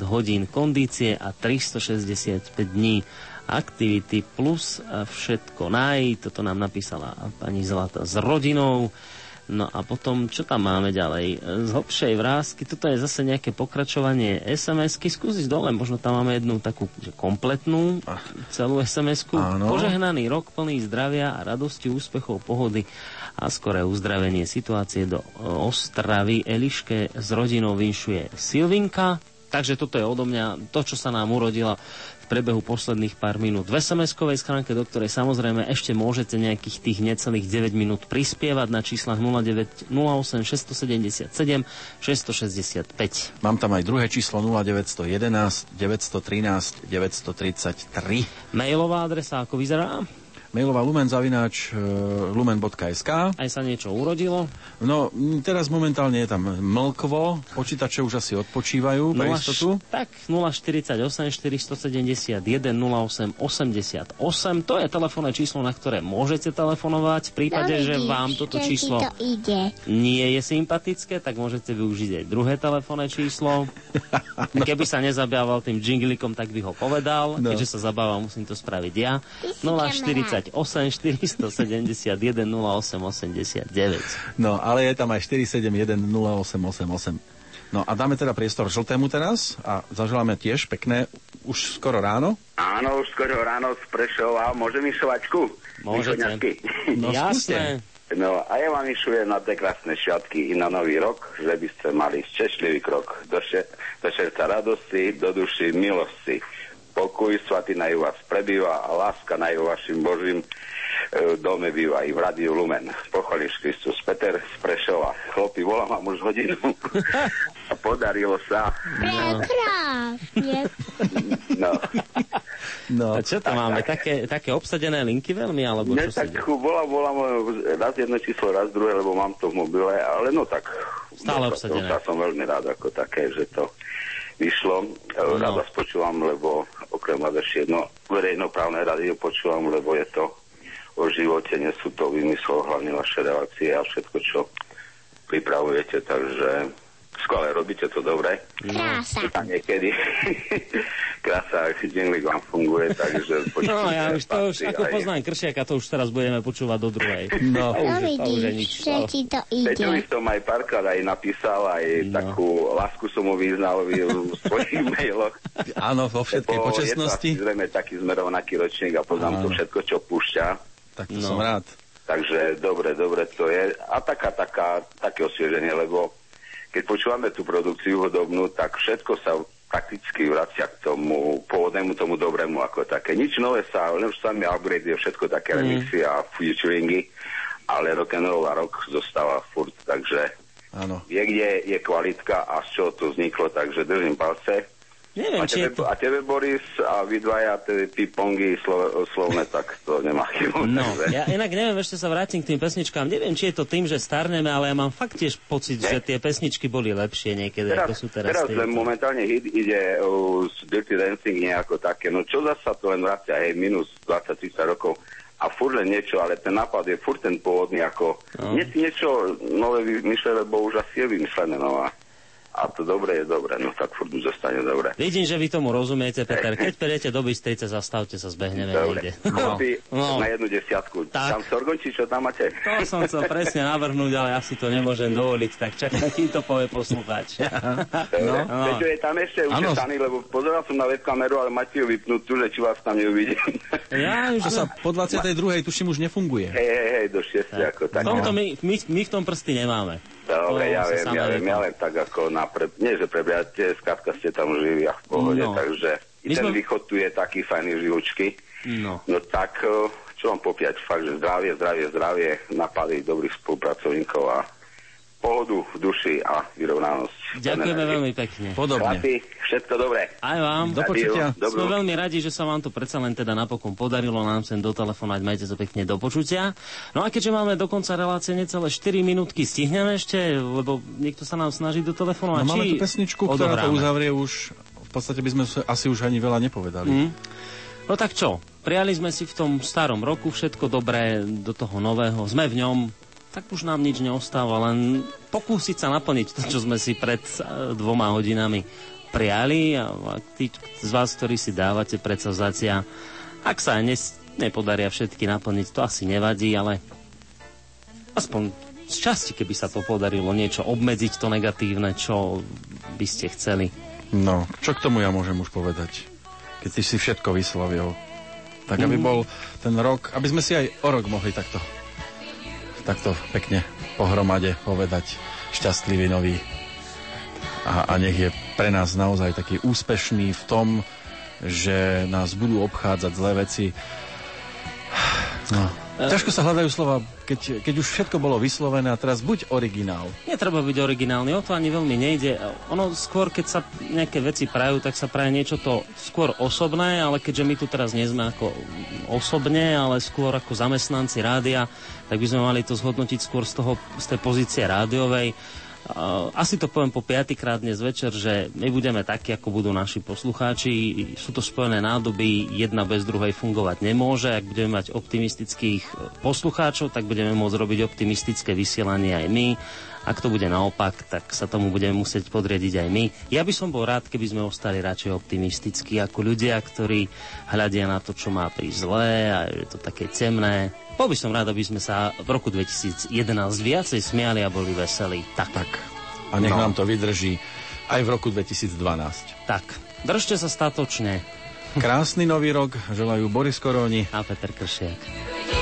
hodín kondície a 365 dní aktivity plus všetko naj. Toto nám napísala pani Zlata s rodinou. No a potom, čo tam máme ďalej? Z hlbšej vrázky, toto je zase nejaké pokračovanie SMS-ky. Skúsiť dole, možno tam máme jednu takú že kompletnú celú SMS-ku. Áno. Požehnaný rok plný zdravia a radosti, úspechov, pohody a skoré uzdravenie situácie do e, Ostravy. Eliške s rodinou vinšuje Silvinka. Takže toto je odo mňa to, čo sa nám urodila v priebehu posledných pár minút v SMS-kovej schránke, do ktorej samozrejme ešte môžete nejakých tých necelých 9 minút prispievať na číslach 09, 08 677 665. Mám tam aj druhé číslo 0911 913 933. Mailová adresa, ako vyzerá? Mailová lumen zavináč e, lumen.sk Aj sa niečo urodilo? No, teraz momentálne je tam mlkvo, počítače už asi odpočívajú pre Nula istotu. Tak, 048 471 08 88. To je telefónne číslo, na ktoré môžete telefonovať. V prípade, No že vidíš, vám toto že číslo to ide. nie je sympatické, tak môžete využiť aj druhé telefónne číslo. A Keby sa nezabával tým jinglikom, tak by ho povedal. No. Keďže sa zabávam, musím to spraviť ja. Si 048 471 08 89. No, ale je tam aj 471 0888. No a dáme teda priestor žltému teraz a zaželáme tiež pekné, už skoro ráno. Áno, už skoro ráno z Prešova. Môžem išovačku? Môžete. No, Jasné. No a ja vám išujem na tie krásne šiatky i na nový rok, že by ste mali šťastlivý krok do, še- do srdca radosti, do duši milosti. Pokoj svatý naj vás prebýva a láska naj vašim Božím e, dome býva i v Radiu Lumen. Pochváliš Kristus Peter z Prešova. Chlopi, volám vám už hodinu a podarilo sa. Prekrásne. No. No. A čo tam máme? Také, také obsadené linky veľmi, alebo Ne, čo tak volám, volám raz jedno číslo, raz druhé, lebo mám to v mobile, ale no tak... Stále to- obsadené. To, som veľmi rád ako také, že to vyšlo. No. Rád vás počúvam, lebo okrem ešte jedno verejnoprávne rádio počúvam, lebo je to o živote, nie sú to vymyslel hlavne vaše relácie a všetko, čo pripravujete, takže skvelé, robíte to dobre. Krása. A niekedy krása, jinglik vám funguje, takže No ja už to už, ako aj- poznám Kršiaka, to už teraz budeme počúvať do druhej. No. To už, No je- to už je nič. vidíš, to Peťovi ide. som aj párkrát aj napísal, aj no. takú lásku som mu vyznal v v svojich mailoch. Áno, vo všetkej Lebo počestnosti. Je to zrejme taký sme rovnaký ročník a poznám to Áno. všetko, čo púšťa. Tak to No. som rád. Takže dobre, dobre to je. A taká, taká, také osvieženie, lebo keď počúvame tú produkciu hudobnú, tak všetko sa prakticky vracia k tomu pôvodnému, tomu dobrému ako také. Nič nové sa, len už sami upgrade, všetko také Mm. remixy a featuringy, ale rock'n'roll a rock zostáva furt, takže Áno. je, kde je kvalitka a z čoho to vzniklo, takže držím palce. Neviem, a, či tebe, to... a tebe, Boris, a vy dvaja, tí pongy slo, slovné, tak to nemá chybu. No, takže- ja inak neviem, ešte sa vrátim k tým pesničkám. Neviem, či je to tým, že starneme, ale ja mám fakt tiež pocit, že tie pesničky boli lepšie niekedy, ako sú teraz. teraz len momentálne hit ide uh, z Dirty Dancing nejako také, no čo zasa to len vracia, hej, minus 20-30 rokov a furt len niečo, ale ten nápad je furt ten pôvodný ako, No. nie niečo nové vymýšľať, lebo už asi je vymyslené, no a, a to dobre je dobre, no tak furt už zostane dobre. Vidím, že vy tomu rozumiete, Peter. Keď prídete do Bystrice, zastavte sa, zbehneme Dobre, niekde. Chlapi, No. na jednu desiatku. Tam Sorgon, či čo tam máte? To som chcel presne navrhnúť, ale ja si to nemôžem dovoliť, tak čakaj, kým to povie poslucháč. No. No. Peťo je tam ešte učesaný, lebo pozeral som na webkameru, ale máte ju vypnutú, že či vás tam neuvidím. Ja už To sa po 22. tuším už nefunguje. Hej, hej, hej, do 6 ako V tak. tomto my, my, my v tom prsty nemáme. Dobre, To ja viem, ja viem, vie. ja len tak ako na pre... Nie, že prebiate, skrátka ste tam živí a v pohode, No. takže i ten sme- východ tu je taký fajný živočky. No. No tak, eh, čo vám popiať, fakt, že zdravie, zdravie, zdravie, napady dobrých spolupracovníkov a pohodu v duši a vyrovnanosť. Ďakujeme veľmi pekne. Chlapi, všetko dobré. Aj vám. Do počutia. Sme veľmi radi, že sa vám to predsa len teda napokon podarilo nám sem dotelefonať. Majte sa pekne do počutia. No a keďže máme do konca relácie necelé 4 minútky, stihneme ešte, lebo niekto sa nám snaží dotelefonovať. No, máme tu pesničku, ktorá to odohráme? uzavrie už... V podstate by sme asi už ani veľa nepovedali. Mm. No tak čo, prijali sme si v tom starom roku všetko dobré do toho nového, sme v ňom, tak už nám nič neostáva, len pokúsiť sa naplniť to, čo sme si pred eh, dvoma hodinami prijali a tí z vás, ktorí si dávate predsavzatia, ak sa nes, nepodaria všetky naplniť, to asi nevadí, ale aspoň z časti, keby sa to podarilo niečo obmedziť to negatívne, čo by ste chceli. No, čo k tomu ja môžem už povedať? Keď ty si všetko vyslovil. Tak aby Mm. bol ten rok, aby sme si aj o rok mohli takto takto pekne pohromade povedať šťastlivý nový. A, a nech je pre nás naozaj taký úspešný v tom, že nás budú obchádzať zlé veci. No. Ťažko sa hľadajú slova, keď, keď už všetko bolo vyslovené a teraz buď originál. Netreba byť originálny, o to ani veľmi nejde. Ono skôr, keď sa nejaké veci prajú, tak sa praje niečo to skôr osobné, ale keďže my tu teraz nie sme ako osobne, ale skôr ako zamestnanci rádia, tak by sme mali to zhodnotiť skôr z, toho, z tej pozície rádiovej. Uh, asi to poviem po piatýkrát dnes večer, že my budeme takí, ako budú naši poslucháči. Sú to spojené nádoby, jedna bez druhej fungovať nemôže. Ak budeme mať optimistických poslucháčov, tak budeme môcť robiť optimistické vysielanie aj my. Ak to bude naopak, tak sa tomu budeme musieť podriadiť aj my. Ja by som bol rád, keby sme ostali radšej optimistickí ako ľudia, ktorí hľadia na to, čo má prísť zlé a je to také temné. Bol by som rád, aby sme sa v roku 2011 viacej smiali a boli veselí. Tak. tak. A nech No. nám to vydrží aj v roku 2012. Tak, držte sa statočne. Krásny nový rok želajú Boris Koroni a Peter Kršiak.